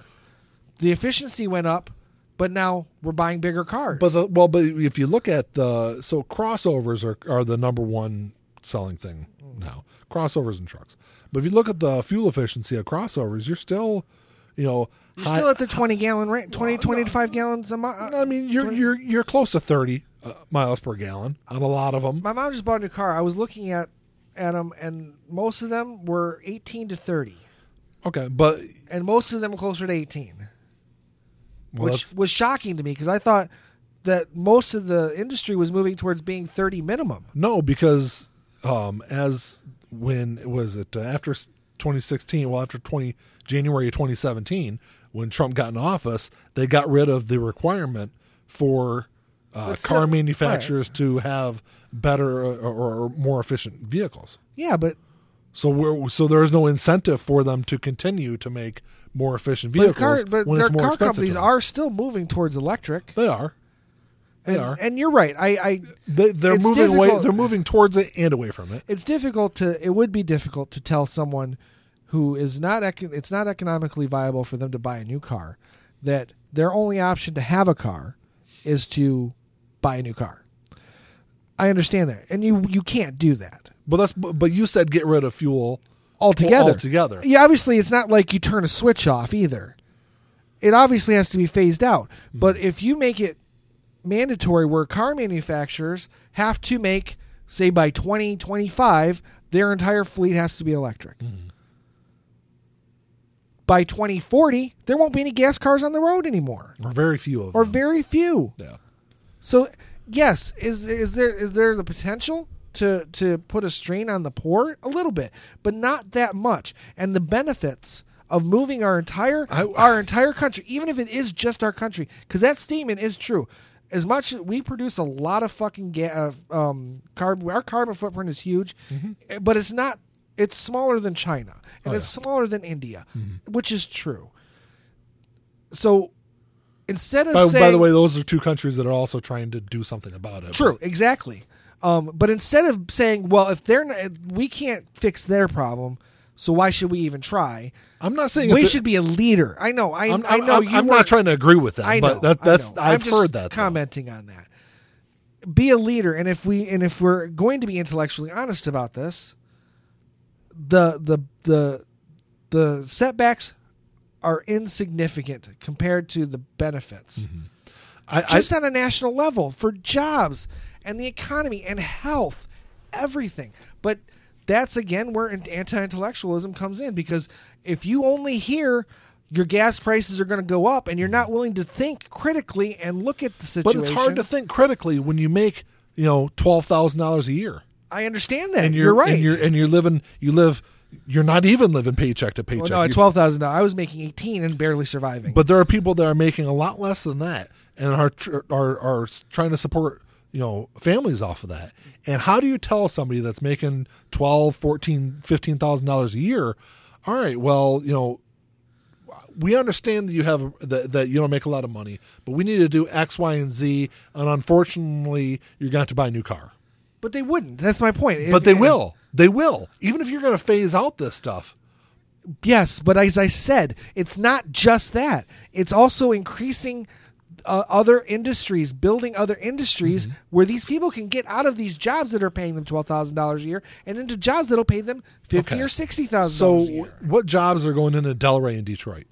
Speaker 2: The efficiency went up, but now we're buying bigger cars.
Speaker 1: But the, well, but if you look at the so crossovers are are the number one selling thing now. Crossovers and trucks. But if you look at the fuel efficiency of crossovers, you're still, you know,
Speaker 2: you're
Speaker 1: high-
Speaker 2: still at the 20 gallon rate, 20 25 gallons a month.
Speaker 1: I mean, you're you're you're close to thirty uh, miles per gallon on a lot of them.
Speaker 2: My mom just bought a new car. I was looking at at them, and most of them were 18 to 30,
Speaker 1: Okay, but
Speaker 2: and most of them were closer to 18,
Speaker 1: well,
Speaker 2: which was shocking to me because I thought that most of the industry was moving towards being 30 minimum.
Speaker 1: no, because um, as when was it uh, after 2016? Well, after 20 January of 2017, when Trump got in office, they got rid of the requirement for uh, car manufacturers to have better uh, or, or more efficient vehicles.
Speaker 2: Yeah, but
Speaker 1: So we're, so there is no incentive for them to continue to make more efficient
Speaker 2: but,
Speaker 1: vehicles
Speaker 2: car, but
Speaker 1: when
Speaker 2: their
Speaker 1: it's more
Speaker 2: car companies are still moving towards electric.
Speaker 1: They are. They
Speaker 2: and,
Speaker 1: are.
Speaker 2: and you're right. I, I
Speaker 1: They, they're
Speaker 2: It's
Speaker 1: moving away. They're moving towards it and away from it.
Speaker 2: it's difficult to it would be difficult to tell someone who is not it's not economically viable for them to buy a new car that their only option to have a car is to buy a new car. I understand that. And you you can't do that
Speaker 1: But that's. But you said get rid of fuel
Speaker 2: altogether.
Speaker 1: Altogether.
Speaker 2: Yeah, obviously it's not like you turn a switch off either. It obviously has to be phased out.
Speaker 1: Hmm.
Speaker 2: But if you make it mandatory where car manufacturers have to make say by 2025 their entire fleet has to be electric.
Speaker 1: Hmm.
Speaker 2: By 2040 there won't be any gas cars on the road anymore
Speaker 1: or very few of
Speaker 2: or
Speaker 1: them.
Speaker 2: very few.
Speaker 1: yeah.
Speaker 2: So yes, is is there is there the potential to to put a strain on the poor a little bit, but not that much. And the benefits of moving our entire
Speaker 1: I-
Speaker 2: our entire country, even if it is just our country, because that statement is true. As much as we produce a lot of fucking ga- uh, um, carbon, our carbon footprint is huge, eh, but it's not. It's smaller than China, and
Speaker 1: Mm-hmm. Oh,
Speaker 2: it's
Speaker 1: yeah. Mm-hmm.
Speaker 2: smaller than India, which is true. So instead of
Speaker 1: By,
Speaker 2: saying,
Speaker 1: by the way, those are two countries that are also trying to do something about it.
Speaker 2: True, exactly. Um, but instead of saying, "Well, if they're not, we can't fix their problem, so why should we even try?"
Speaker 1: I'm not saying
Speaker 2: we
Speaker 1: a-
Speaker 2: should be a leader. I know. I,
Speaker 1: I'm,
Speaker 2: I know
Speaker 1: I'm. I'm
Speaker 2: weren't-
Speaker 1: trying to agree with that,
Speaker 2: I know.
Speaker 1: but that,
Speaker 2: I
Speaker 1: that's
Speaker 2: I'm just
Speaker 1: heard that. though.
Speaker 2: Commenting on that. Be a leader, and if we and if we're going to be intellectually honest about this, the the the the setbacks are insignificant compared to the benefits
Speaker 1: Mm-hmm. I, I,
Speaker 2: just on a national level for jobs and the economy and health, everything. But that's again where anti intellectualism comes in because if you only hear your gas prices are going to go up and you're not willing to think critically and look at the situation.
Speaker 1: but it's hard to think critically when you make you know twelve thousand dollars a year.
Speaker 2: I understand that.
Speaker 1: and
Speaker 2: you're,
Speaker 1: you're,
Speaker 2: right.
Speaker 1: and you're and you're living you live you're not even living paycheck to paycheck.
Speaker 2: Well, no, at twelve thousand dollars, I was making eighteen and barely surviving.
Speaker 1: But there are people that are making a lot less than that and are tr- are are trying to support you know families off of that. And how do you tell somebody that's making twelve, fourteen, fifteen thousand dollars a year? All right, well, you know, we understand that you have that, that you don't make a lot of money, but we need to do X, Y, and Z, and unfortunately, you're going to have to buy a new car.
Speaker 2: but they wouldn't. That's my point.
Speaker 1: But
Speaker 2: If-
Speaker 1: they will. They will. Even if you're going to phase out this stuff.
Speaker 2: Yes, but as I said, it's not just that. It's also increasing uh, other industries, building other industries
Speaker 1: Mm-hmm.
Speaker 2: where these people can get out of these jobs that are paying them twelve thousand dollars a year and into jobs that'll pay them fifty
Speaker 1: Okay.
Speaker 2: or sixty thousand
Speaker 1: So,
Speaker 2: a
Speaker 1: what jobs are going into Delray and Detroit?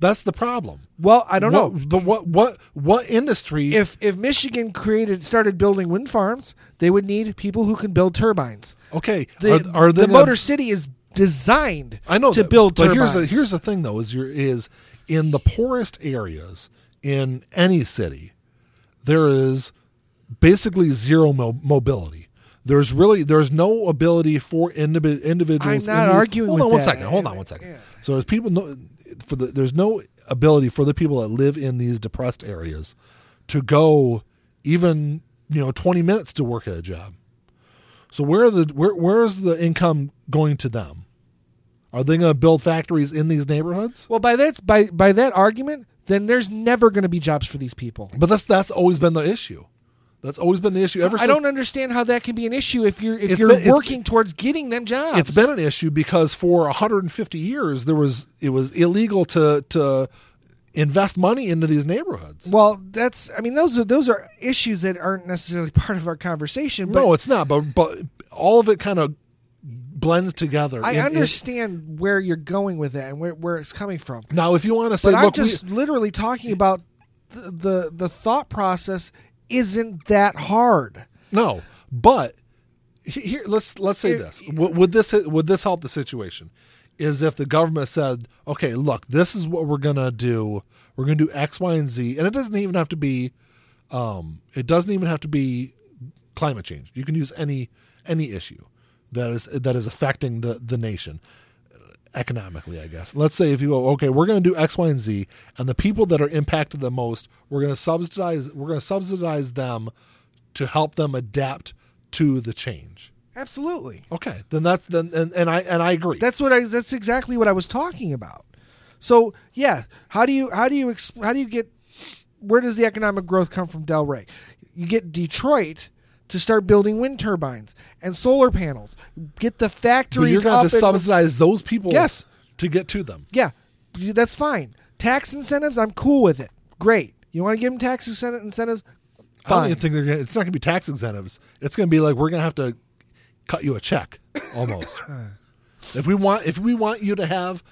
Speaker 1: That's the problem.
Speaker 2: Well, I don't know.
Speaker 1: What, the, what what what industry?
Speaker 2: If if Michigan created started building wind farms, they would need people who can build turbines.
Speaker 1: okay,
Speaker 2: The,
Speaker 1: are, are
Speaker 2: the Motor City is designed
Speaker 1: I know
Speaker 2: to
Speaker 1: that,
Speaker 2: build
Speaker 1: but
Speaker 2: turbines.
Speaker 1: here's the, here's the thing though is your is in the poorest areas in any city, there is basically zero mo- mobility. There's really there's no ability for individ- individuals.
Speaker 2: I'm not
Speaker 1: in the-
Speaker 2: arguing
Speaker 1: Hold on one
Speaker 2: that.
Speaker 1: second. Hold on one second.
Speaker 2: Yeah.
Speaker 1: So there's people no, for the there's no ability for the people that live in these depressed areas to go even you know 20 minutes to work at a job. So where are the where where is the income going to them? Are they going to build factories in these neighborhoods?
Speaker 2: well, by that by by that argument, then there's never going to be jobs for these people.
Speaker 1: But that's that's always been the issue. That's always been the issue ever since.
Speaker 2: I
Speaker 1: since.
Speaker 2: don't understand how that can be an issue if you're if you're
Speaker 1: been-
Speaker 2: working towards getting them jobs.
Speaker 1: It's been an issue because for 150 years there was it was illegal to to invest money into these neighborhoods.
Speaker 2: well. That's I mean those are those are issues that aren't necessarily part of our conversation.
Speaker 1: No, it's not. But but all of it kind of blends together.
Speaker 2: I
Speaker 1: in- in-
Speaker 2: understand where you're going with that and where, where it's coming from.
Speaker 1: now, if you want to say,
Speaker 2: But I'm
Speaker 1: look, we-
Speaker 2: just literally talking about the, the the thought process isn't that hard.
Speaker 1: No, but here let's let's say this: would, would this would this help the situation? Is if the government said, "Okay, look, this is what we're gonna do. We're gonna do X, Y, and Z," and it doesn't even have to be, um, it doesn't even have to be climate change. You can use any any issue that is that is affecting the the nation uh, economically, I guess. Let's say if you go, okay, we're going to do X, Y, and Z, and the people that are impacted the most, we're going to subsidize. We're going to subsidize them to help them adapt to the change.
Speaker 2: Absolutely.
Speaker 1: Okay, then that's then and, and I and I agree.
Speaker 2: That's what I. That's exactly what I was talking about. So yeah, how do you how do you how do you get where does the economic growth come from Delray? You get Detroit to start building wind turbines and solar panels. Get the factories.
Speaker 1: but you're going to subsidize those people
Speaker 2: Yes.
Speaker 1: to get to them.
Speaker 2: Yeah, that's fine. Tax incentives, I'm cool with it. Great. You want to give them tax incent- incentives?
Speaker 1: I don't even think they're gonna, it's not going to be tax incentives. It's going to be like we're going to have to cut you a check almost. if we want if we want you to have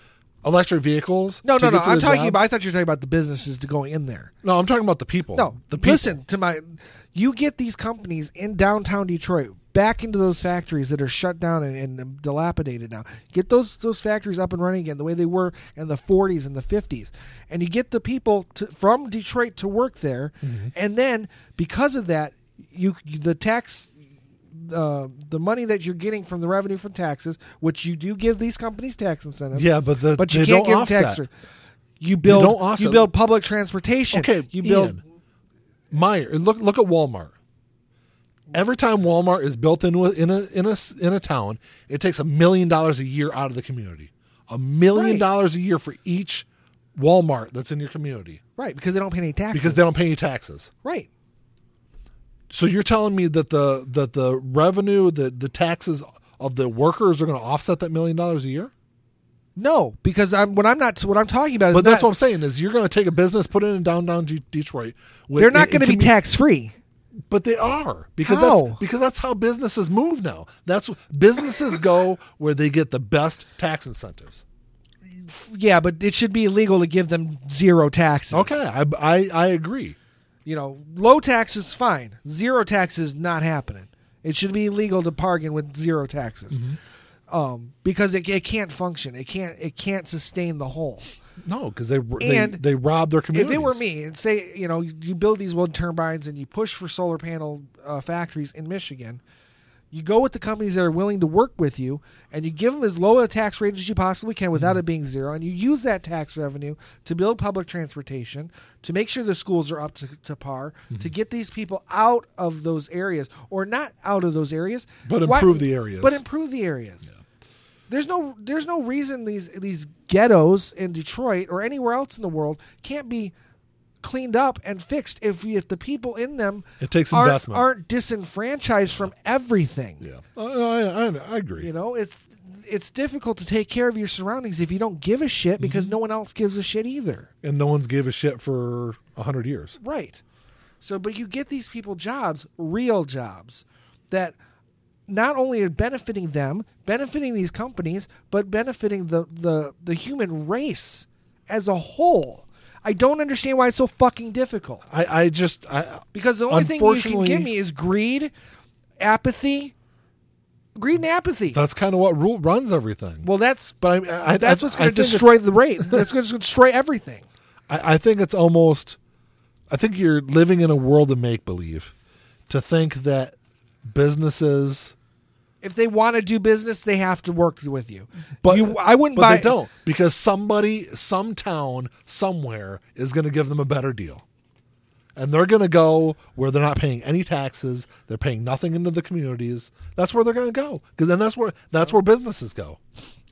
Speaker 1: electric vehicles.
Speaker 2: No, no, no. I'm talking
Speaker 1: jobs-
Speaker 2: about. I thought you were talking about the businesses to going in there.
Speaker 1: No, I'm talking about the people.
Speaker 2: No,
Speaker 1: the people.
Speaker 2: listen to my. You get these companies in downtown Detroit back into those factories that are shut down and, and dilapidated now. Get those those factories up and running again the way they were in the 40s and the 50s, and you get the people to, from Detroit to work there,
Speaker 1: Mm-hmm.
Speaker 2: and then because of that, you the tax. Uh, the money that you're getting from the revenue from taxes, which you do give these companies tax incentives,
Speaker 1: Yeah, but the
Speaker 2: but you
Speaker 1: they
Speaker 2: can't
Speaker 1: don't
Speaker 2: give
Speaker 1: offset.
Speaker 2: tax. You build
Speaker 1: offset.
Speaker 2: you build public transportation.
Speaker 1: Okay,
Speaker 2: you build
Speaker 1: Ian, Meyer, look look at Walmart. Every time Walmart is built a, in a in a in a town, it takes a million dollars a year out of the community. A million
Speaker 2: Right.
Speaker 1: dollars a year for each Walmart that's in your community
Speaker 2: right because they don't pay any taxes.
Speaker 1: because they don't pay any taxes.
Speaker 2: right.
Speaker 1: So you're telling me that the that the revenue, the the taxes of the workers are going to offset that million dollars a year?
Speaker 2: No, because I'm what I'm not what I'm talking about is
Speaker 1: But that's
Speaker 2: not-
Speaker 1: what I'm saying is you're going to take a business, put it in downtown G- Detroit. with-
Speaker 2: they're not
Speaker 1: in- in
Speaker 2: going to be tax free.
Speaker 1: But they are because
Speaker 2: How?
Speaker 1: that's because that's how businesses move now. That's businesses go where they get the best tax incentives.
Speaker 2: Yeah, but it should be illegal to give them zero taxes.
Speaker 1: Okay, I I, I agree.
Speaker 2: you know, low taxes fine. Zero taxes not happening. It should be illegal to bargain with zero taxes.
Speaker 1: Mm-hmm.
Speaker 2: Um, because it, it can't function. It can't it can't sustain the whole.
Speaker 1: No, because they, they they rob their
Speaker 2: community.
Speaker 1: If
Speaker 2: it were me, and say you know you build these wind turbines and you push for solar panel uh, factories in Michigan, You go with the companies that are willing to work with you, and you give them as low a tax rate as you possibly can without
Speaker 1: Mm-hmm.
Speaker 2: it being zero, and you use that tax revenue to build public transportation, to make sure the schools are up to, to par,
Speaker 1: Mm-hmm.
Speaker 2: to get these people out of those areas, or not out of those areas,
Speaker 1: But
Speaker 2: Why-
Speaker 1: improve the areas.
Speaker 2: But improve the areas. There's no there's no reason these these ghettos in Detroit or anywhere else in the world can't be cleaned up and fixed if we, if the people in them
Speaker 1: It takes
Speaker 2: aren't,
Speaker 1: investment.
Speaker 2: aren't disenfranchised from everything.
Speaker 1: Yeah, I, I, I agree.
Speaker 2: You know, it's it's difficult to take care of your surroundings if you don't give a shit because
Speaker 1: Mm-hmm.
Speaker 2: no one else gives a shit either.
Speaker 1: and no one's gave a shit for a hundred years.
Speaker 2: Right. So, but you get these people jobs, real jobs, that not only are benefiting them, benefiting these companies, but benefiting the the the human race as a whole. I don't understand why it's so fucking difficult.
Speaker 1: I, I just, I,
Speaker 2: Because the only thing you can give me is greed, apathy, greed and apathy.
Speaker 1: that's kind of what rule runs everything.
Speaker 2: well, that's
Speaker 1: but I, I,
Speaker 2: that's what's going to destroy the rate. That's going to destroy everything.
Speaker 1: I, I think it's almost. I think you're living in a world of make believe, to think that businesses,
Speaker 2: If they want to do business, they have to work with you.
Speaker 1: but
Speaker 2: you, I wouldn't
Speaker 1: but
Speaker 2: buy.
Speaker 1: they don't because somebody, some town, somewhere is going to give them a better deal, and they're going to go where they're not paying any taxes. They're paying nothing into the communities. That's where they're going to go because then that's where that's where businesses go.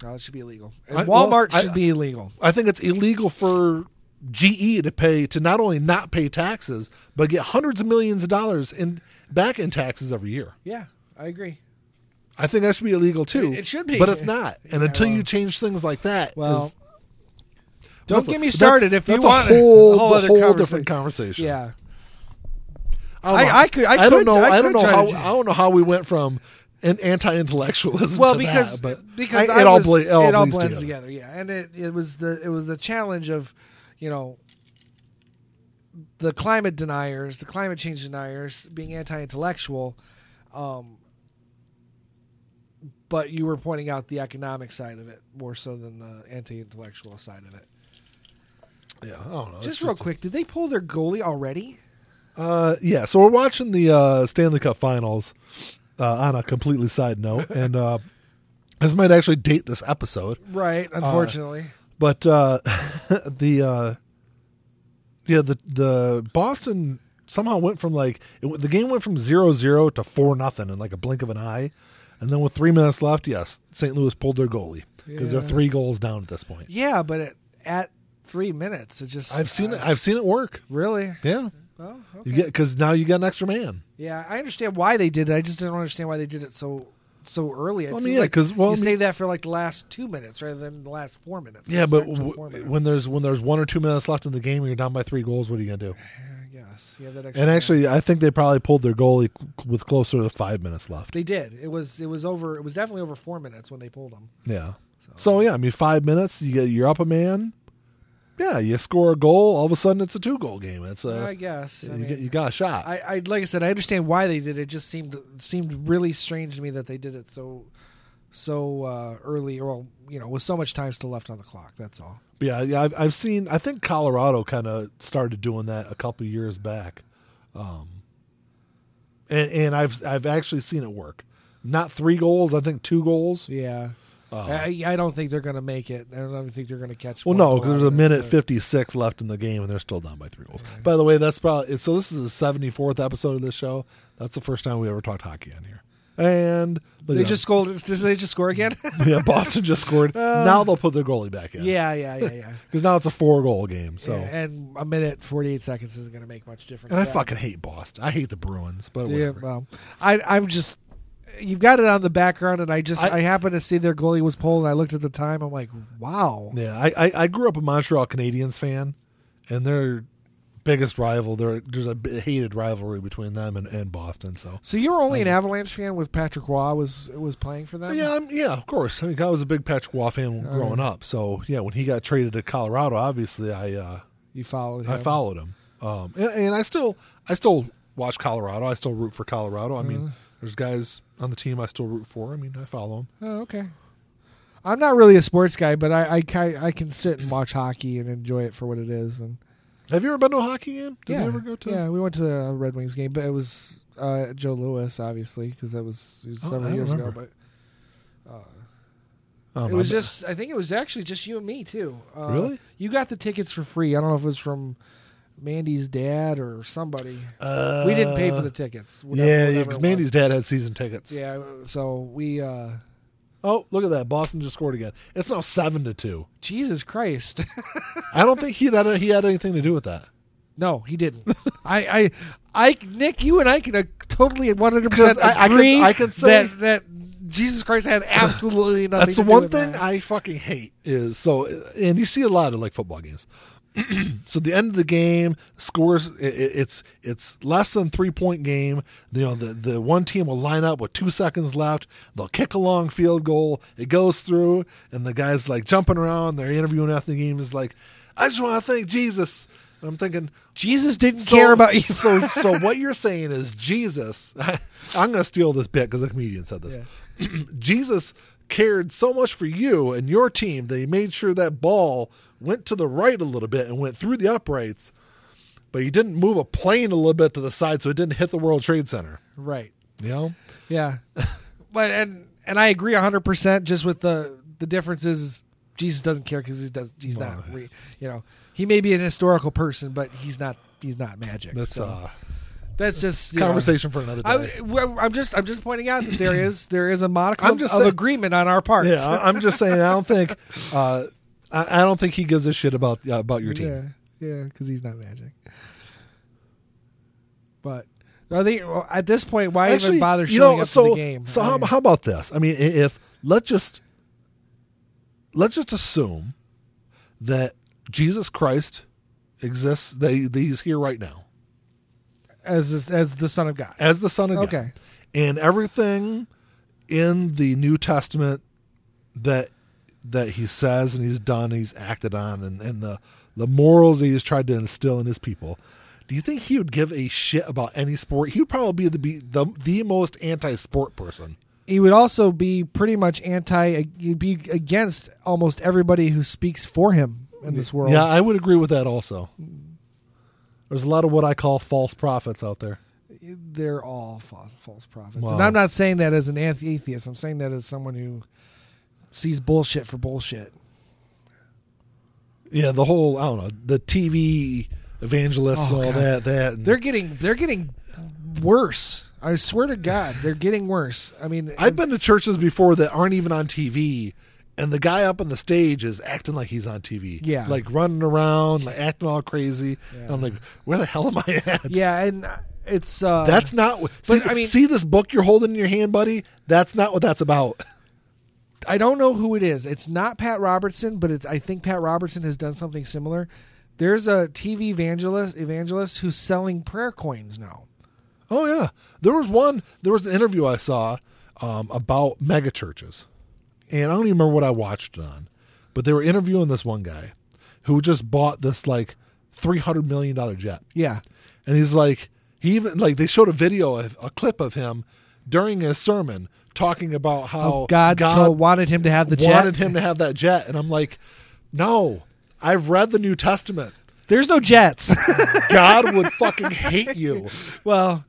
Speaker 2: No, it should be illegal. And
Speaker 1: I- well,
Speaker 2: Walmart
Speaker 1: I-
Speaker 2: should be illegal.
Speaker 1: I think it's illegal for GE to pay to not only not pay taxes but get hundreds of millions of dollars in back in taxes every year.
Speaker 2: Yeah, I agree.
Speaker 1: I think that should be illegal too.
Speaker 2: It- it should be.
Speaker 1: but it's not. And until
Speaker 2: well-
Speaker 1: you change things like that,
Speaker 2: Well,
Speaker 1: is-
Speaker 2: Don't
Speaker 1: that's
Speaker 2: get me
Speaker 1: that's-
Speaker 2: started if you
Speaker 1: that's
Speaker 2: want
Speaker 1: a whole,
Speaker 2: a whole other
Speaker 1: whole
Speaker 2: conversation.
Speaker 1: different conversation.
Speaker 2: Yeah,
Speaker 1: I, don't
Speaker 2: I-
Speaker 1: know.
Speaker 2: I could-
Speaker 1: don't know.
Speaker 2: I
Speaker 1: I, don't know how. I don't know how we went from an anti-intellectualism.
Speaker 2: well
Speaker 1: to
Speaker 2: because
Speaker 1: that, but
Speaker 2: because
Speaker 1: I-
Speaker 2: I
Speaker 1: it all
Speaker 2: was-
Speaker 1: ble- it all,
Speaker 2: it all blends
Speaker 1: together.
Speaker 2: together. Yeah, and it it was the it was the challenge of you know the climate deniers, the climate change deniers being anti-intellectual. Um, but you were pointing out the economic side of it more so than the anti-intellectual side of it.
Speaker 1: Yeah, I don't know.
Speaker 2: Just real quick, did they pull their goalie already?
Speaker 1: Uh, yeah, so we're watching the uh, Stanley Cup Finals uh, on a completely side note, and uh, this might actually date this episode,
Speaker 2: Right, unfortunately.
Speaker 1: but uh, the uh, yeah the the Boston somehow went from like it, the game went from zero zero to four nothing in like a blink of an eye, and then with three minutes left, yes, St. Louis pulled their goalie because
Speaker 2: Yeah.
Speaker 1: they're three goals down at this point.
Speaker 2: yeah, but it, at three minutes, it just
Speaker 1: I've seen
Speaker 2: uh,
Speaker 1: it. I've seen it work.
Speaker 2: Really?
Speaker 1: Yeah,
Speaker 2: Well, okay.
Speaker 1: you get because now you got an extra man.
Speaker 2: yeah, I understand why they did it. I just don't understand why they did it so so early.
Speaker 1: Well, I mean, yeah,
Speaker 2: like
Speaker 1: 'cause, well,
Speaker 2: you
Speaker 1: I mean-
Speaker 2: save that for like the last two minutes rather than the last four minutes.
Speaker 1: Yeah, but
Speaker 2: not until four
Speaker 1: w-
Speaker 2: minutes.
Speaker 1: when there's when there's one or two minutes left in the game and you're down by three goals, what are you gonna do?
Speaker 2: Guess you have that extra
Speaker 1: And actually, I think they probably pulled their goalie with closer to five minutes left.
Speaker 2: they did. It was it was over. It was definitely over four minutes when they pulled them.
Speaker 1: Yeah. So yeah, I mean, five minutes, you get you're up a man. Yeah, you score a goal. All of a sudden, it's a two goal game. It's a
Speaker 2: I guess. I
Speaker 1: you
Speaker 2: mean,
Speaker 1: get you got a shot.
Speaker 2: I, I like I said, I understand why they did it. It just seemed seemed really strange to me that they did it so so uh, early, or well, you know, with so much time still left on the clock. That's all.
Speaker 1: But yeah, yeah, I've, I've seen. I think Colorado kind of started doing that a couple years back, um, and and I've I've actually seen it work. Not three goals. I think two goals.
Speaker 2: Yeah.
Speaker 1: Uh,
Speaker 2: I, I don't think they're going to make it. I don't think they're going to catch.
Speaker 1: Well, no, because there's a minute
Speaker 2: but-
Speaker 1: 56 left in the game, and they're still down by three goals. By the way, that's probably so. This is the 74th episode of this show. That's the first time we ever talked hockey on here. And
Speaker 2: They just scored. Did they just score again?
Speaker 1: yeah, Boston just scored. Um, now they'll put their goalie back in.
Speaker 2: Yeah, yeah, yeah, yeah.
Speaker 1: because now it's a four goal game. So,
Speaker 2: Yeah, and a minute forty eight seconds isn't going to make much difference.
Speaker 1: and I
Speaker 2: Yeah.
Speaker 1: fucking hate Boston. I hate the Bruins, but
Speaker 2: Yeah,
Speaker 1: whatever.
Speaker 2: well, I I'm just you've got it on the background, and I just I,
Speaker 1: I-
Speaker 2: happened to see their goalie was pulled, and I looked at the time. I'm like, wow.
Speaker 1: Yeah, I, I I grew up a Montreal Canadiens fan, and their biggest rival. There, there's a hated rivalry between them and, and Boston. So.
Speaker 2: So you were only an Avalanche fan with Patrick Roy was was playing for them.
Speaker 1: Yeah, I'm, yeah, of course. I mean, I was a big Patrick Roy fan growing up. So yeah, when he got traded to Colorado, obviously I uh,
Speaker 2: you followed. Him.
Speaker 1: I followed him, um, and, and I still I still watch Colorado. I still root for Colorado. I mean, there's guys on the team I still root for. I mean, I follow them.
Speaker 2: Oh, okay. I'm not really a sports guy, but I I, I can sit and watch hockey and enjoy it for what it is, and
Speaker 1: Have you ever been to a hockey game? Did
Speaker 2: yeah,
Speaker 1: you ever go to?
Speaker 2: yeah, we went to a Red Wings game, but it was uh, Joe Louis, obviously, because that was, it was
Speaker 1: Oh,
Speaker 2: several years
Speaker 1: remember.
Speaker 2: ago. But uh,
Speaker 1: Oh,
Speaker 2: it was
Speaker 1: bad.
Speaker 2: just, I think it was actually just you and me too. Uh,
Speaker 1: Really?
Speaker 2: You got the tickets for free. I don't know if it was from Mandy's dad or somebody.
Speaker 1: Uh,
Speaker 2: we didn't pay for the tickets. whatever-
Speaker 1: yeah, because Mandy's dad had season tickets.
Speaker 2: Yeah, so we.
Speaker 1: Oh, look at that! Boston just scored again. It's now seven to two.
Speaker 2: Jesus Christ!
Speaker 1: I don't think he had he had anything to do with that.
Speaker 2: no, he didn't. I, I, I, Nick, you and I can uh, totally one hundred percent
Speaker 1: I- I
Speaker 2: agree
Speaker 1: I could say-
Speaker 2: that that Jesus Christ had absolutely nothing. To do with that.
Speaker 1: That's the one thing
Speaker 2: that.
Speaker 1: I fucking hate is so, and you see a lot of like football games. so the end of the game scores i- i- it's it's less than three point game. You know the the one team will line up with two seconds left. They'll kick a long field goal. It goes through, and the guys like jumping around. They're interviewing after the game. Is like, I just want to thank Jesus. And I'm thinking,
Speaker 2: Jesus didn't
Speaker 1: so,
Speaker 2: care about you.
Speaker 1: so, so what you're saying is Jesus. I'm going to steal this bit because a comedian said this. Jesus cared so much for you and your team that he made sure that ball went to the right a little bit and went through the uprights, but he didn't move a plane a little bit to the side so it didn't hit the World Trade Center.
Speaker 2: right.
Speaker 1: You know?
Speaker 2: Yeah, but and and I agree hundred percent. Just with the the difference is Jesus doesn't care because he does. He's
Speaker 1: Well,
Speaker 2: not. Re, you know, he may be an historical person, but he's not. He's not magic.
Speaker 1: That's
Speaker 2: So
Speaker 1: uh
Speaker 2: that's just you know,
Speaker 1: conversation for another
Speaker 2: I,
Speaker 1: day.
Speaker 2: well, I'm just I'm just pointing out that there is there is a modicum
Speaker 1: I'm
Speaker 2: of,
Speaker 1: just
Speaker 2: of
Speaker 1: saying-
Speaker 2: agreement on our part.
Speaker 1: yeah, I- I'm just saying. I don't think. Uh, I, I don't think he gives a shit about uh, about your team.
Speaker 2: Yeah, yeah, because he's not magic. But are they at this point? Why even bother
Speaker 1: you
Speaker 2: showing
Speaker 1: know,
Speaker 2: up
Speaker 1: so,
Speaker 2: to the game?
Speaker 1: So how, how about this? I mean, if let's just let's just assume that Jesus Christ exists. They that he's here right now
Speaker 2: as as the Son of God?
Speaker 1: as the Son of God.
Speaker 2: Okay.
Speaker 1: and everything in the New Testament that that he says and he's done, he's acted on, and, and the the morals that he's tried to instill in his people. Do you think he would give a shit about any sport? He would probably be the be the, the most anti-sport person.
Speaker 2: he would also be pretty much anti uh, he'd be against almost everybody who speaks for him in this world
Speaker 1: Yeah, I would agree with that also. There's a lot of what I call false prophets out there.
Speaker 2: they're all false, false prophets
Speaker 1: Wow.
Speaker 2: and i'm not saying that as an atheist i'm saying that as someone who sees bullshit for bullshit
Speaker 1: Yeah, the whole I don't know the TV evangelists
Speaker 2: Oh,
Speaker 1: and all
Speaker 2: God.
Speaker 1: that. That and
Speaker 2: they're getting they're getting worse i swear to god they're getting worse i mean
Speaker 1: I've been to churches before that aren't even on TV, and the guy up on the stage is acting like he's on TV.
Speaker 2: Yeah.
Speaker 1: like running around, like acting all crazy.
Speaker 2: Yeah.
Speaker 1: I'm like, where the hell am I at?
Speaker 2: yeah and it's uh
Speaker 1: That's not. see,
Speaker 2: But, I mean-
Speaker 1: see this book you're holding in your hand, buddy. That's not what that's about.
Speaker 2: I don't know who it is. It's not Pat Robertson, but I think Pat Robertson has done something similar. There's a TV evangelist evangelist who's selling prayer coins now.
Speaker 1: Oh yeah, there was one. There was an interview I saw um, about mega churches, and I don't even remember what I watched it on, but they were interviewing this one guy who just bought this like three hundred million dollar jet,
Speaker 2: Yeah,
Speaker 1: and he's like, he even like they showed a video, of, a clip of him during his sermon talking about oh, how
Speaker 2: oh, God, told- wanted him to have the jet.
Speaker 1: wanted him to have that jet, and I'm like, no, I've read the New Testament.
Speaker 2: There's no jets.
Speaker 1: God would fucking hate you.
Speaker 2: well,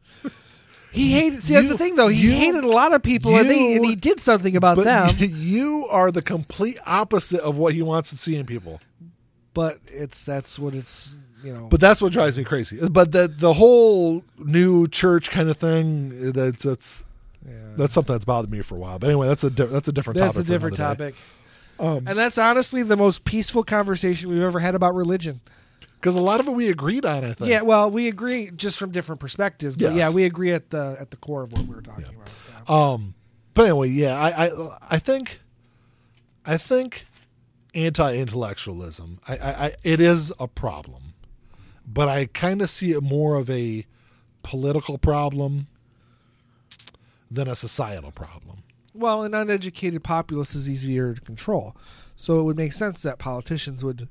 Speaker 2: he hated. See, that's the thing, though. He
Speaker 1: you-
Speaker 2: hated a lot of people, and, he, and he did something about them.
Speaker 1: you are the complete opposite of what he wants to see in people.
Speaker 2: but it's that's what it's you know.
Speaker 1: But that's what drives me crazy. But the the whole new church kind of thing that's that's
Speaker 2: yeah.
Speaker 1: that's something that's bothered me for a while. But anyway, that's a di- that's a different
Speaker 2: that's
Speaker 1: topic.
Speaker 2: That's a different
Speaker 1: for another day.
Speaker 2: topic,
Speaker 1: Um,
Speaker 2: and that's honestly the most peaceful conversation we've ever had about religion.
Speaker 1: because a lot of it we agreed on. I think.
Speaker 2: Yeah, well, we agree just from different perspectives, but
Speaker 1: Yes.
Speaker 2: yeah, we agree at the at the core of what we were talking about. Yeah.
Speaker 1: Um, but anyway, yeah, I, I, I think, I think, anti-intellectualism, I, I, I it is a problem, but I kind of see it more of a political problem than a societal problem.
Speaker 2: Well, an uneducated populace is easier to control, so it would make sense that politicians would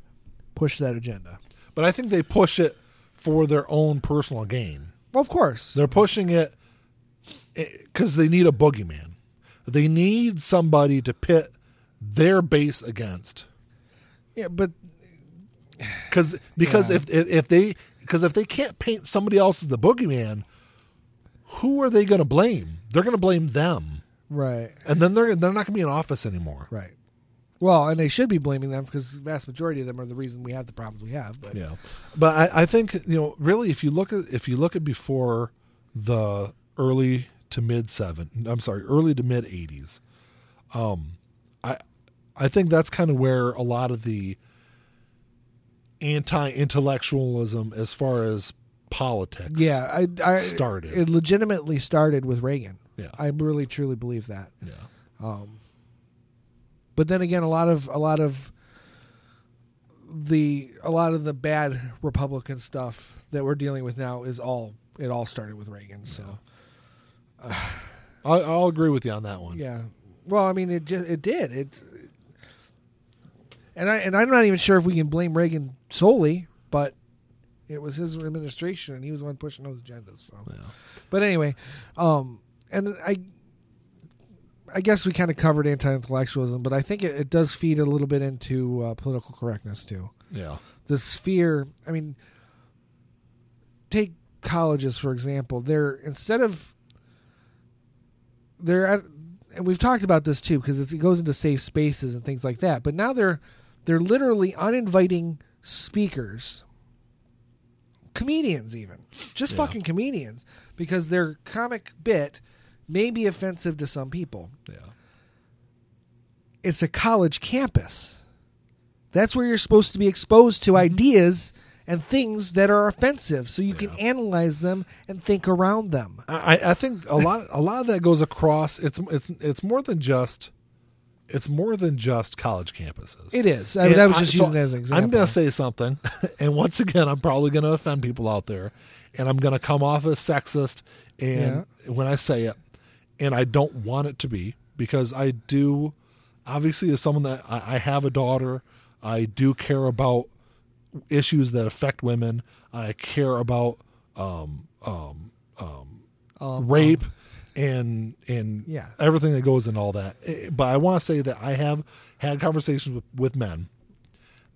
Speaker 2: push that agenda.
Speaker 1: But I think they push it for their own personal gain.
Speaker 2: Well, of course,
Speaker 1: They're pushing it eh, because they need a boogeyman. They need somebody to pit their base against.
Speaker 2: yeah, but
Speaker 1: Cuz because
Speaker 2: Yeah.
Speaker 1: if, if if they because if they can't paint somebody else as the boogeyman, who are they going to blame? They're going to blame them.
Speaker 2: Right.
Speaker 1: And then they're they're not going to be in office anymore.
Speaker 2: Right. Well, and they should be blaming them because the vast majority of them are the reason we have the problems we have. But
Speaker 1: Yeah, but I, I think you know really if you look at if you look at before the early to mid seven, I'm sorry, early to mid eighties, um, I I think that's kind of where a lot of the anti-intellectualism as far as politics.
Speaker 2: yeah, I, I
Speaker 1: Started.
Speaker 2: It legitimately started with Reagan.
Speaker 1: Yeah.
Speaker 2: I really truly believe that.
Speaker 1: yeah,
Speaker 2: Um, but then again, a lot of a lot of the a lot of the bad Republican stuff that we're dealing with now is all it all started with Reagan. So
Speaker 1: I, I'll agree with you on that one.
Speaker 2: yeah, well, I mean, it just it did it, and I and I'm not even sure if we can blame Reagan solely, but it was his administration and he was the one pushing those agendas. So.
Speaker 1: Yeah.
Speaker 2: But anyway, um, and I, I guess we kind of covered anti-intellectualism, but I think it, it does feed a little bit into uh, political correctness too.
Speaker 1: yeah,
Speaker 2: This fear. I mean, take colleges for example. They're instead of they're at, and we've talked about this too because it goes into safe spaces and things like that. But now they're they're literally uninviting speakers, comedians even, just
Speaker 1: Yeah.
Speaker 2: fucking comedians, because their comic bit may be offensive to some people.
Speaker 1: yeah,
Speaker 2: It's a college campus. That's where you're supposed to be exposed to mm-hmm. ideas and things that are offensive, so you can analyze them and think around them.
Speaker 1: I, I think a lot a lot of that goes across. It's it's it's more than just it's more than just college campuses.
Speaker 2: It is. I,
Speaker 1: And
Speaker 2: that was
Speaker 1: I-
Speaker 2: just
Speaker 1: so
Speaker 2: using it as an example.
Speaker 1: I'm going to say something, and once again, I'm probably going to offend people out there, and I'm going to come off as sexist. And when I say it, and I don't want it to be, because I do, obviously, as someone that I, I have a daughter, I do care about issues that affect women. I care about um, um, um,
Speaker 2: Um,
Speaker 1: rape and and
Speaker 2: Yeah.
Speaker 1: everything that goes in all that. Eh, But I want to say that I have had conversations with, with men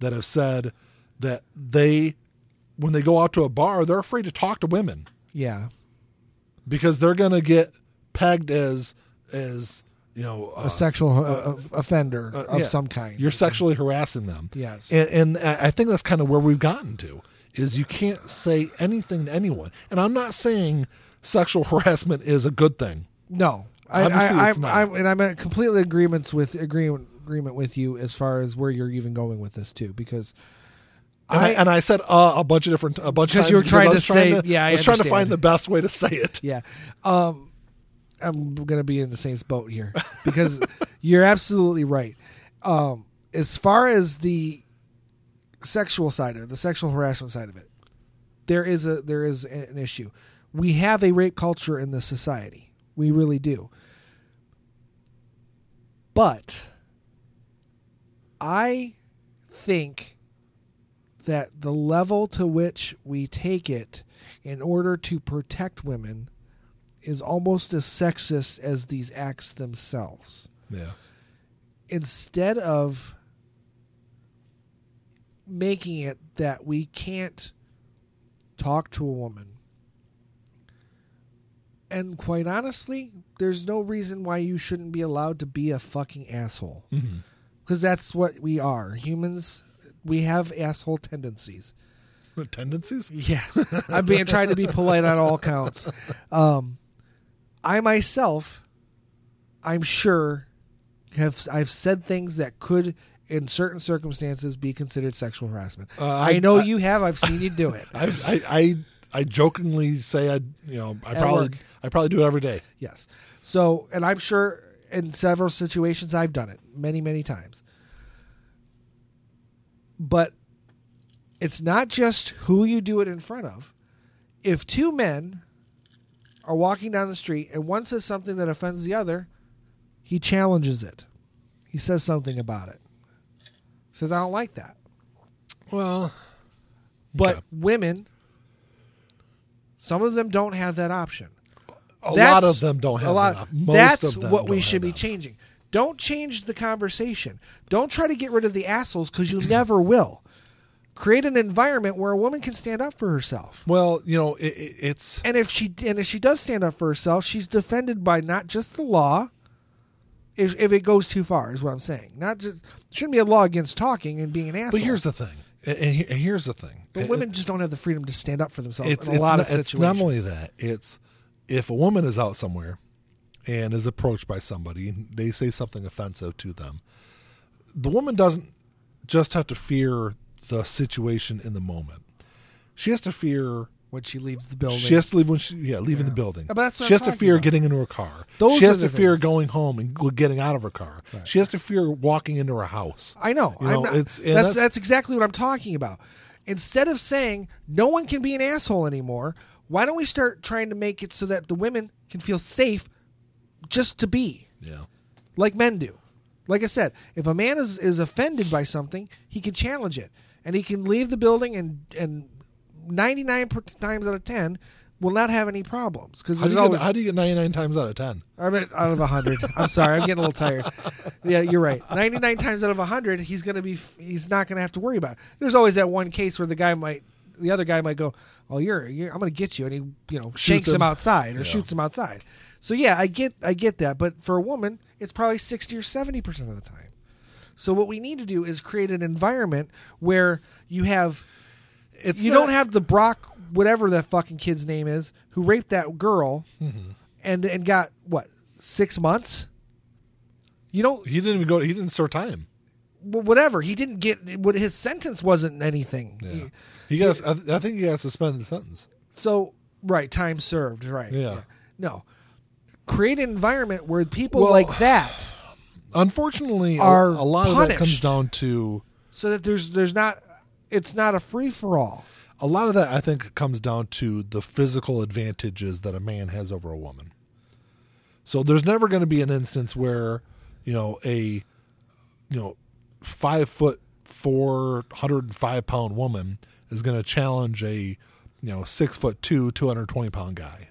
Speaker 1: that have said that they when they go out to a bar, they're afraid to talk to women
Speaker 2: yeah.
Speaker 1: because they're going to get pegged as as you know
Speaker 2: a sexual uh, offender
Speaker 1: uh,
Speaker 2: of
Speaker 1: yeah.
Speaker 2: some kind.
Speaker 1: You're sexually harassing them.
Speaker 2: Yes.
Speaker 1: And, and I I think that's kind of where we've gotten to is you can't say anything to anyone. And I'm not saying sexual harassment is a good thing.
Speaker 2: No, I, I,
Speaker 1: not.
Speaker 2: I'm, and I'm in completely agreements with agreement agreement with you as far as where you're even going with this too, because
Speaker 1: And I, and I said uh, a bunch of different a bunch of
Speaker 2: Because
Speaker 1: times
Speaker 2: you were trying to
Speaker 1: trying
Speaker 2: say-
Speaker 1: to,
Speaker 2: yeah, I
Speaker 1: I was trying to find the best way to say it.
Speaker 2: yeah, um, I'm gonna be in the same boat here because you're absolutely right. Um, as far as the sexual side of it, the sexual harassment side of it, there is a there is an issue. We have a rape culture in this society. We really do. But I think that the level to which we take it in order to protect women is almost as sexist as these acts themselves.
Speaker 1: Yeah.
Speaker 2: Instead of making it that we can't talk to a woman. And quite honestly, there's no reason why you shouldn't be allowed to be a fucking asshole.
Speaker 1: Mm-hmm.
Speaker 2: Because that's what we are. Humans, we have asshole tendencies.
Speaker 1: Tendencies?
Speaker 2: Yeah, I'm being trying to be polite on all counts. Um, I myself, I'm sure, have I've said things that could, in certain circumstances, be considered sexual harassment.
Speaker 1: Uh,
Speaker 2: I,
Speaker 1: I-
Speaker 2: know
Speaker 1: I-
Speaker 2: you have. I've seen you do it.
Speaker 1: I, I I jokingly say I you know I
Speaker 2: At
Speaker 1: probably
Speaker 2: work.
Speaker 1: I probably do it every day.
Speaker 2: Yes. So, and I'm sure in several situations I've done it many, many times. But it's not just who you do it in front of. If two men are walking down the street and one says something that offends the other, he challenges it. He says something about it. Says, I don't like that.
Speaker 1: Well,
Speaker 2: But
Speaker 1: Okay.
Speaker 2: women, some of them don't have that option.
Speaker 1: a
Speaker 2: That's-
Speaker 1: lot of them don't have
Speaker 2: a lot.
Speaker 1: that.
Speaker 2: That's what we should be changing. Don't change the conversation. Don't try to get rid of the assholes because you never will. create an environment where a woman can stand up for herself.
Speaker 1: Well, you know, it, it, it's
Speaker 2: And if she and if she does stand up for herself, she's defended by not just the law. If, if it goes too far, is what I'm saying. Not just shouldn't be a law against talking and being an asshole.
Speaker 1: But here's the thing, and, here's the thing.
Speaker 2: But
Speaker 1: It-
Speaker 2: women just don't have the freedom to stand up for themselves
Speaker 1: it's,
Speaker 2: in a
Speaker 1: it's
Speaker 2: lot
Speaker 1: not,
Speaker 2: of
Speaker 1: it's
Speaker 2: situations.
Speaker 1: not only that. It's if a woman is out somewhere and is approached by somebody and they say something offensive to them, the woman doesn't just have to fear the situation in the moment. She has to fear.
Speaker 2: When she leaves the building.
Speaker 1: She has to leave when she yeah leaving
Speaker 2: Yeah.
Speaker 1: the building.
Speaker 2: But that's
Speaker 1: she
Speaker 2: I'm
Speaker 1: has to fear
Speaker 2: about.
Speaker 1: getting into her car.
Speaker 2: Those
Speaker 1: she has to fear
Speaker 2: things.
Speaker 1: going home and getting out of her car. She has to fear walking into her house.
Speaker 2: I know.
Speaker 1: You know,
Speaker 2: not-
Speaker 1: it's-
Speaker 2: that's,
Speaker 1: that's-
Speaker 2: that's exactly what I'm talking about. Instead of saying no one can be an asshole anymore, why don't we start trying to make it so that the women can feel safe just to be
Speaker 1: Yeah.
Speaker 2: like men do? Like I said, if a man is, is offended by something, he can challenge it, and he can leave the building, and and 99 times out of 10 will not have any problems because
Speaker 1: How do, you
Speaker 2: always
Speaker 1: get, how do you get 99 times out of 10?
Speaker 2: I'm at out of hundred. I'm sorry, I'm getting a little tired. Yeah, you're right. Ninety nine times out of hundred, he's gonna be. He's not gonna have to worry about. It. There's always that one case where the guy might, the other guy might go, "Oh, you're, you're I'm gonna get you," and he, you know, shanks him.
Speaker 1: him.
Speaker 2: outside or
Speaker 1: Yeah.
Speaker 2: shoots him outside. So yeah, I get, I get that. But for a woman, it's probably sixty or seventy percent of the time. So what we need to do is create an environment where you have
Speaker 1: It's
Speaker 2: you
Speaker 1: not-
Speaker 2: don't have the Brock whatever that fucking kid's name is who raped that girl
Speaker 1: Mm-hmm.
Speaker 2: and and got what six months. You don't
Speaker 1: He didn't even go. He didn't serve time.
Speaker 2: whatever he didn't get. What his sentence wasn't anything.
Speaker 1: Yeah.
Speaker 2: He-
Speaker 1: He got. I, I think he got suspended sentence.
Speaker 2: so right, time served. Right.
Speaker 1: Yeah.
Speaker 2: No. Create an environment where people
Speaker 1: Well-
Speaker 2: like that,
Speaker 1: Unfortunately,
Speaker 2: Are
Speaker 1: a, lot of that comes down to
Speaker 2: so that there's there's not. It's not a free for all.
Speaker 1: a lot of that. I think comes down to the physical advantages that a man has over a woman. So there's never going to be an instance where, you know, a, you know, five foot four, hundred and five pound woman is going to challenge a, you know, six foot two, two hundred twenty pound guy.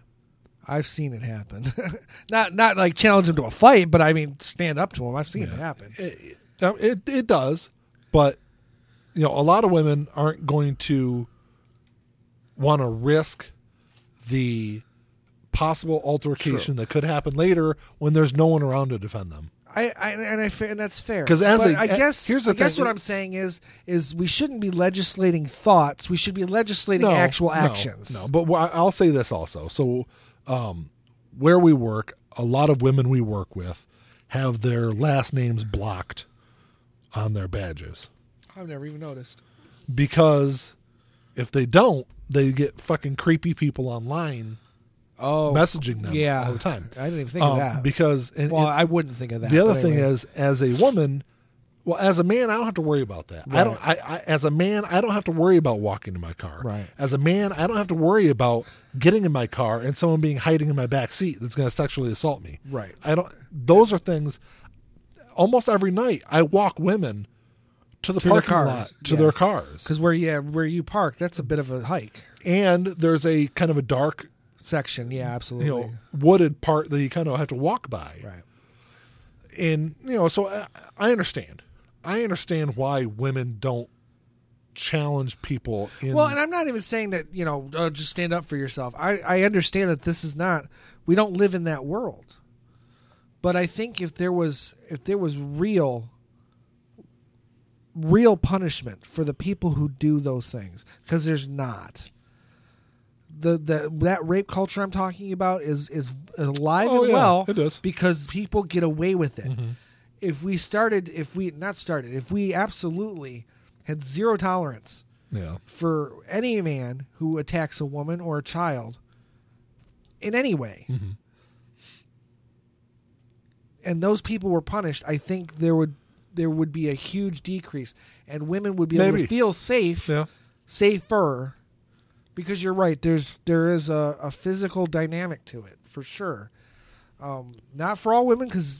Speaker 2: I've seen it happen. not not like challenge him to a fight, but I mean stand up to him. I've seen it happen.
Speaker 1: It, um, it it does, but you know, a lot of women aren't going to want to risk the possible altercation that could happen later when there's no one around to defend them.
Speaker 2: I, I and I and that's fair
Speaker 1: 'Cause as a-
Speaker 2: I guess
Speaker 1: here's the
Speaker 2: I guess what I'm saying is is we shouldn't be legislating thoughts. We should be legislating actual
Speaker 1: no,
Speaker 2: actions.
Speaker 1: No, but I'll say this also. So, um, where we work, a lot of women we work with have their last names blocked on their badges
Speaker 2: I've never even noticed.
Speaker 1: because if they don't, they get fucking creepy people online
Speaker 2: Oh,
Speaker 1: messaging them
Speaker 2: yeah,
Speaker 1: all the time.
Speaker 2: I didn't even think
Speaker 1: Um,
Speaker 2: of that.
Speaker 1: because and,
Speaker 2: well,
Speaker 1: and
Speaker 2: I wouldn't think of that.
Speaker 1: the other thing
Speaker 2: anyway.
Speaker 1: is, as a woman, well, as a man, I don't have to worry about that. I don't. I, I as a man, I don't have to worry about walking in my car.
Speaker 2: Right.
Speaker 1: As a man, I don't have to worry about getting in my car and someone being hiding in my back seat that's going to sexually assault me.
Speaker 2: Right.
Speaker 1: I don't. Those are things. Almost every night, I walk women to the
Speaker 2: To
Speaker 1: parking
Speaker 2: cars,
Speaker 1: lot to
Speaker 2: yeah.
Speaker 1: their cars,
Speaker 2: because where yeah where you park, that's a bit of a hike
Speaker 1: and there's a kind of a dark,
Speaker 2: section. Yeah, absolutely.
Speaker 1: you know, wooded part that you kind of have to walk by.
Speaker 2: right.
Speaker 1: and you know so I, I understand i understand why women don't challenge people in
Speaker 2: Well, and I'm not even saying that you know uh, just stand up for yourself. I I understand that this is not we don't live in that world, but I think if there was if there was real real punishment for the people who do those things because there's not. The, the that rape culture I'm talking about is is alive
Speaker 1: Oh,
Speaker 2: and
Speaker 1: yeah,
Speaker 2: well
Speaker 1: it is.
Speaker 2: because people get away with it.
Speaker 1: Mm-hmm.
Speaker 2: If we started, if we not started, if we absolutely had zero tolerance
Speaker 1: yeah
Speaker 2: for any man who attacks a woman or a child in any way.
Speaker 1: Mm-hmm.
Speaker 2: And those people were punished, I think there would there would be a huge decrease and women would be able
Speaker 1: Maybe.
Speaker 2: to feel safe,
Speaker 1: yeah
Speaker 2: safer because you're right, there's there is a, a physical dynamic to it for sure. Um, not for all women because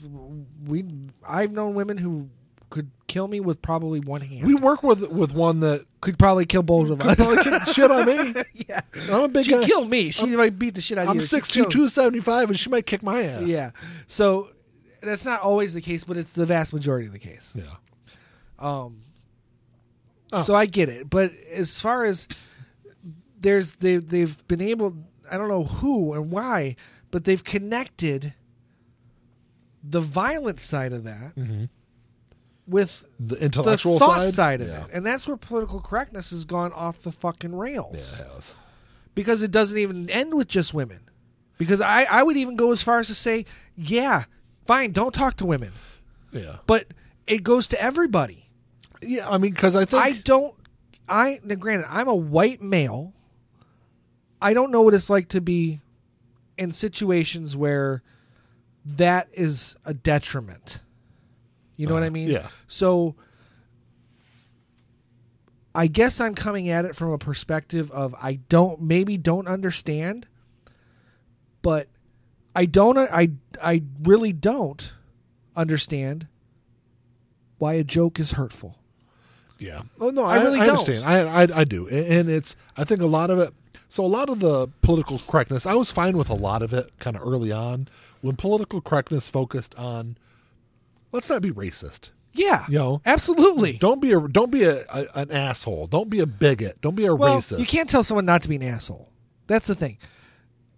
Speaker 2: we I've known women who could kill me with probably one hand.
Speaker 1: we work with with one that
Speaker 2: could probably kill both of us.
Speaker 1: probably kick shit on me
Speaker 2: yeah.
Speaker 1: i'm a big
Speaker 2: She'd
Speaker 1: guy
Speaker 2: kill me. She might beat the shit out of
Speaker 1: me.
Speaker 2: i'm. She'd
Speaker 1: 6'2",
Speaker 2: kill-
Speaker 1: 275 and she might kick my ass
Speaker 2: Yeah. So that's not always the case, but it's the vast majority of the case.
Speaker 1: yeah
Speaker 2: Um,
Speaker 1: Oh.
Speaker 2: So I get it, but as far as there's they they've been able, I don't know who and why, but they've connected the violent side of that with
Speaker 1: The
Speaker 2: the
Speaker 1: intellectual
Speaker 2: thought
Speaker 1: side,
Speaker 2: side, of
Speaker 1: yeah.
Speaker 2: it, and that's where political correctness has gone off the fucking rails
Speaker 1: Yeah, it has.
Speaker 2: because it doesn't even end with just women. Because I, I would even go as far as to say, yeah, fine, don't talk to women,
Speaker 1: Yeah,
Speaker 2: but it goes to everybody.
Speaker 1: yeah. I mean, because I think
Speaker 2: I don't. I now granted, I'm a white male. I don't know what it's like to be in situations where that is a detriment. You know what I uh-huh. mean?
Speaker 1: yeah.
Speaker 2: So I guess I'm coming at it from a perspective of I don't maybe don't understand, but I don't uh, I I really don't understand why a joke is hurtful.
Speaker 1: Yeah. Oh no,
Speaker 2: I
Speaker 1: I,
Speaker 2: really
Speaker 1: I
Speaker 2: don't.
Speaker 1: understand. I, I I do, and and it's I think a lot of it. So a lot of the political correctness, I was fine with a lot of it, kind of early on, when political correctness focused on, let's not be racist.
Speaker 2: Yeah.
Speaker 1: You know,
Speaker 2: Absolutely.
Speaker 1: don't be a don't be a, a an asshole. Don't be a bigot. Don't be a
Speaker 2: well,
Speaker 1: racist.
Speaker 2: you can't tell someone not to be an asshole. That's the thing.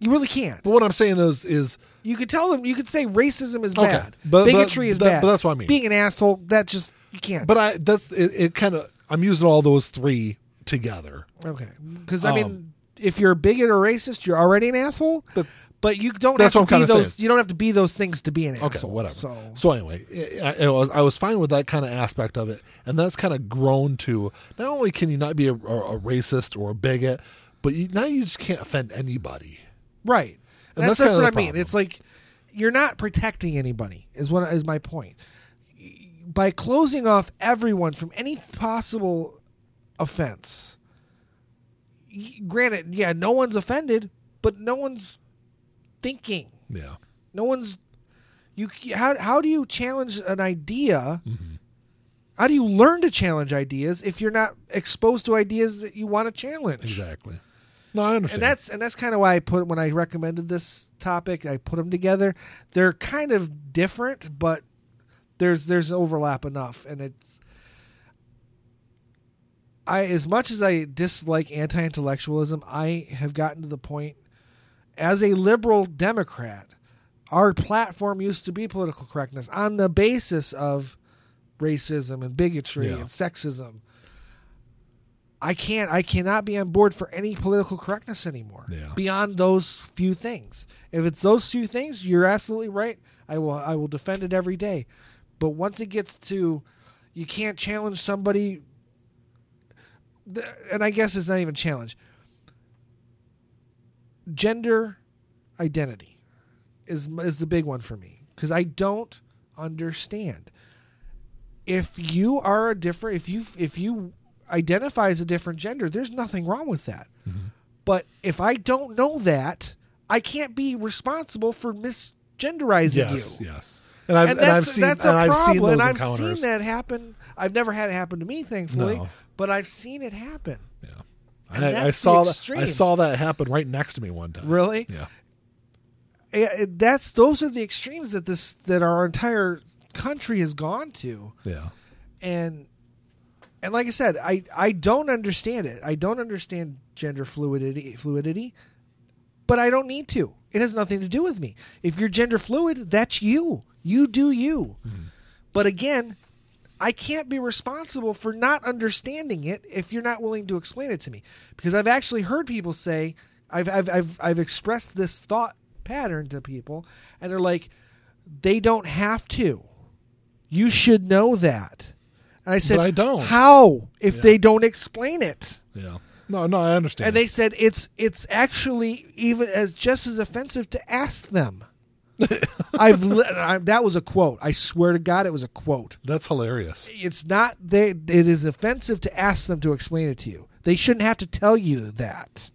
Speaker 2: You really can't.
Speaker 1: But what I'm saying is is
Speaker 2: You could tell them. You could say racism is
Speaker 1: Okay,
Speaker 2: bad.
Speaker 1: but- but
Speaker 2: Bigotry is
Speaker 1: that-
Speaker 2: bad.
Speaker 1: but that's what I mean.
Speaker 2: Being an asshole, that just you can't.
Speaker 1: but I that's it, it kind of I'm using all those three together.
Speaker 2: okay, because I
Speaker 1: Um,
Speaker 2: mean, if you're a bigot or racist, you're already an asshole.
Speaker 1: But
Speaker 2: But you don't
Speaker 1: That's
Speaker 2: have
Speaker 1: what
Speaker 2: to
Speaker 1: I'm
Speaker 2: be
Speaker 1: kinda
Speaker 2: those.
Speaker 1: saying.
Speaker 2: You don't have to be those things to be an
Speaker 1: Okay,
Speaker 2: asshole.
Speaker 1: whatever.
Speaker 2: So,
Speaker 1: So, anyway, I, I was I was fine with that kind of aspect of it, and that's kind of grown to not only can you not be a, a, a racist or a bigot, but you, now you just can't offend anybody.
Speaker 2: Right.
Speaker 1: And
Speaker 2: that's
Speaker 1: that's
Speaker 2: that's what I mean. It's like you're not protecting anybody. Is what is my point. By closing off everyone from any possible offense. Granted, yeah, no one's offended, but no one's thinking.
Speaker 1: Yeah,
Speaker 2: No one's you how how do you challenge an idea?
Speaker 1: Mm-hmm.
Speaker 2: How do you learn to challenge ideas if you're not exposed to ideas that you want to challenge?
Speaker 1: exactly. No, I understand.
Speaker 2: And that's and that's kind of why I put when I recommended this topic, I put them together. They're kind of different, but there's there's overlap enough, and it's. I as much as I dislike anti-intellectualism, I have gotten to the point as a liberal Democrat, our platform used to be political correctness on the basis of racism and bigotry
Speaker 1: Yeah.
Speaker 2: and sexism. I can't I cannot be on board for any political correctness anymore.
Speaker 1: Yeah.
Speaker 2: Beyond those few things. If it's those few things, you're absolutely right. I will I will defend it every day. But once it gets to you can't challenge somebody and I guess it's not even challenge. Gender identity is is the big one for me because I don't understand. If you are a different, if you if you identify as a different gender, there's nothing wrong with that. Mm-hmm. But if I don't know that, I can't be responsible for misgenderizing
Speaker 1: yes,
Speaker 2: you.
Speaker 1: yes. And I've
Speaker 2: And
Speaker 1: and, I've seen
Speaker 2: that's
Speaker 1: and
Speaker 2: a
Speaker 1: I've
Speaker 2: problem.
Speaker 1: seen those
Speaker 2: and I've
Speaker 1: encounters.
Speaker 2: seen that happen. I've never had it happen to me, thankfully,
Speaker 1: No.
Speaker 2: but I've seen it happen.
Speaker 1: Yeah,
Speaker 2: And
Speaker 1: I, I saw that. I saw that happen right next to me one time.
Speaker 2: Really?
Speaker 1: Yeah.
Speaker 2: Yeah, it- that's those are the extremes that this that our entire country has gone to
Speaker 1: Yeah.
Speaker 2: and and like i said i i don't understand it i don't understand gender fluidity fluidity but i don't need to it has nothing to do with me if you're gender fluid that's you you do you mm-hmm. but again I can't be responsible for not understanding it if you're not willing to explain it to me. Because I've actually heard people say, I've, I've, I've, I've expressed this thought pattern to people, and they're like, they don't have to. You should know that. And I said,
Speaker 1: But I don't.
Speaker 2: How if
Speaker 1: Yeah.
Speaker 2: they don't explain it?
Speaker 1: Yeah. No, no, I understand.
Speaker 2: And they said it's it's actually even as just as offensive to ask them. I've li- I, that was a quote. I swear to God, it was a quote.
Speaker 1: That's hilarious.
Speaker 2: It's not they. It is offensive to ask them to explain it to you. They shouldn't have to tell you that.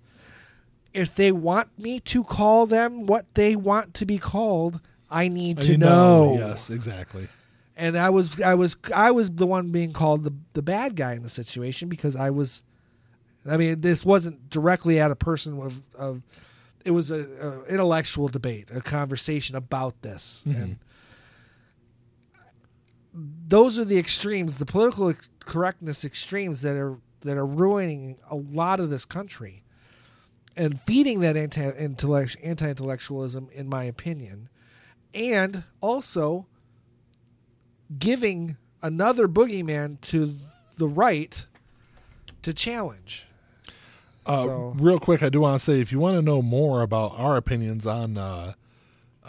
Speaker 2: If they want me to call them what they want to be called, I need to
Speaker 1: You
Speaker 2: know.
Speaker 1: Yes, exactly.
Speaker 2: And I was I was I was the one being called the the bad guy in the situation because I was I mean this wasn't directly at a person of of it was a, a intellectual debate, a conversation about this.
Speaker 1: Mhm.
Speaker 2: And those are the extremes. The political correctness extremes that are that are ruining a lot of this country and feeding that anti intellectualism, in my opinion, and also giving another boogeyman to the right to challenge.
Speaker 1: Uh,
Speaker 2: So-
Speaker 1: Real quick, I do want to say if you want to know more about our opinions on uh,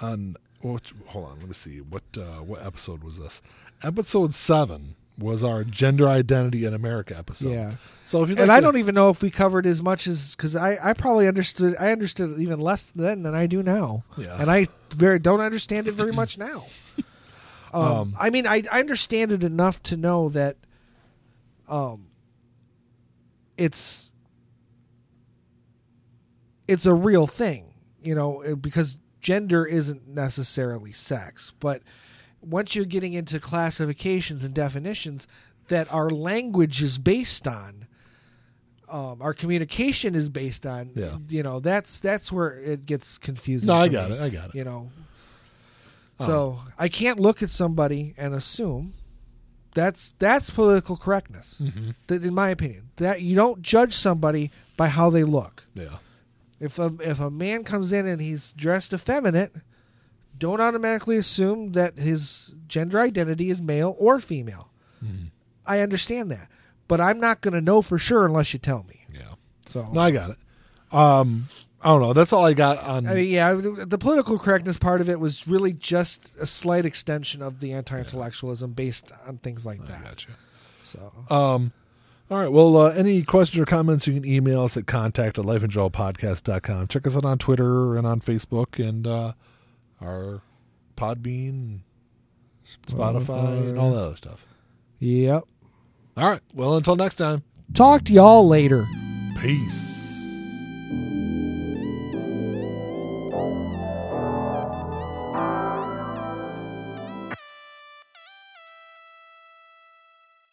Speaker 1: on which, hold on, let me see what uh, what episode was this? Episode seven was our gender identity in America episode.
Speaker 2: Yeah.
Speaker 1: So if you
Speaker 2: and I don't even know if we covered as much as because I, I probably understood I understood even less then than I do now.
Speaker 1: Yeah.
Speaker 2: And I very don't understand it very much now. Um,
Speaker 1: Um,
Speaker 2: I mean, I, I understand it enough to know that, um, it's it's a real thing, you know, uh, because gender isn't necessarily sex, but once you're getting into classifications and definitions that our language is based on, um, our communication is based on,
Speaker 1: Yeah.
Speaker 2: you know, that's that's where it gets confusing.
Speaker 1: No, I got
Speaker 2: me,
Speaker 1: it. I got it.
Speaker 2: You know,
Speaker 1: Um,
Speaker 2: so I can't look at somebody and assume that's that's political correctness.
Speaker 1: Mhm.
Speaker 2: That, in my opinion, that you don't judge somebody by how they look.
Speaker 1: Yeah.
Speaker 2: If a if a man comes in and he's dressed effeminate, don't automatically assume that his gender identity is male or female.
Speaker 1: Mhm.
Speaker 2: I understand that, but I'm not going to know for sure unless you tell me.
Speaker 1: Yeah.
Speaker 2: So
Speaker 1: No, I got it. Um, I don't know. That's all I got on.
Speaker 2: I mean, yeah, the the political correctness part of it was really just a slight extension of the anti-intellectualism based on things like
Speaker 1: I
Speaker 2: that.
Speaker 1: got you.
Speaker 2: So
Speaker 1: Um, all right. Well, uh, any questions or comments, you can email us at contact at lifeandjoelpodcast.com. Check us out on Twitter and on Facebook and uh, our Podbean, Spotify, and all that other stuff.
Speaker 2: Yep.
Speaker 1: All right. Well, until next time,
Speaker 2: Talk to y'all later.
Speaker 1: peace.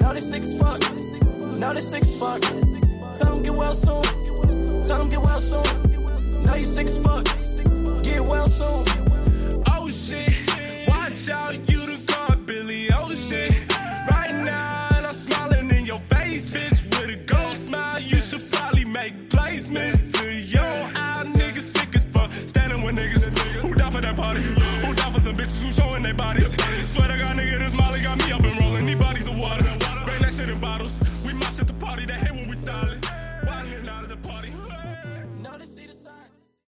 Speaker 3: Know they sick as fuck. Know they sick as fuck. Tell them get well soon. Tell them get well soon. Know you sick as fuck. Get well soon.
Speaker 4: Oh shit, watch out, you the god Billy oh, Ocean. Right now, and I'm smiling in your face, bitch, with a gold smile. You should probably make placement to your eye, niggas sick as fuck. Standing with niggas who down for that party, who down for some bitches who showing their bodies. Swear to God, nigga, this Molly got me up and bottles.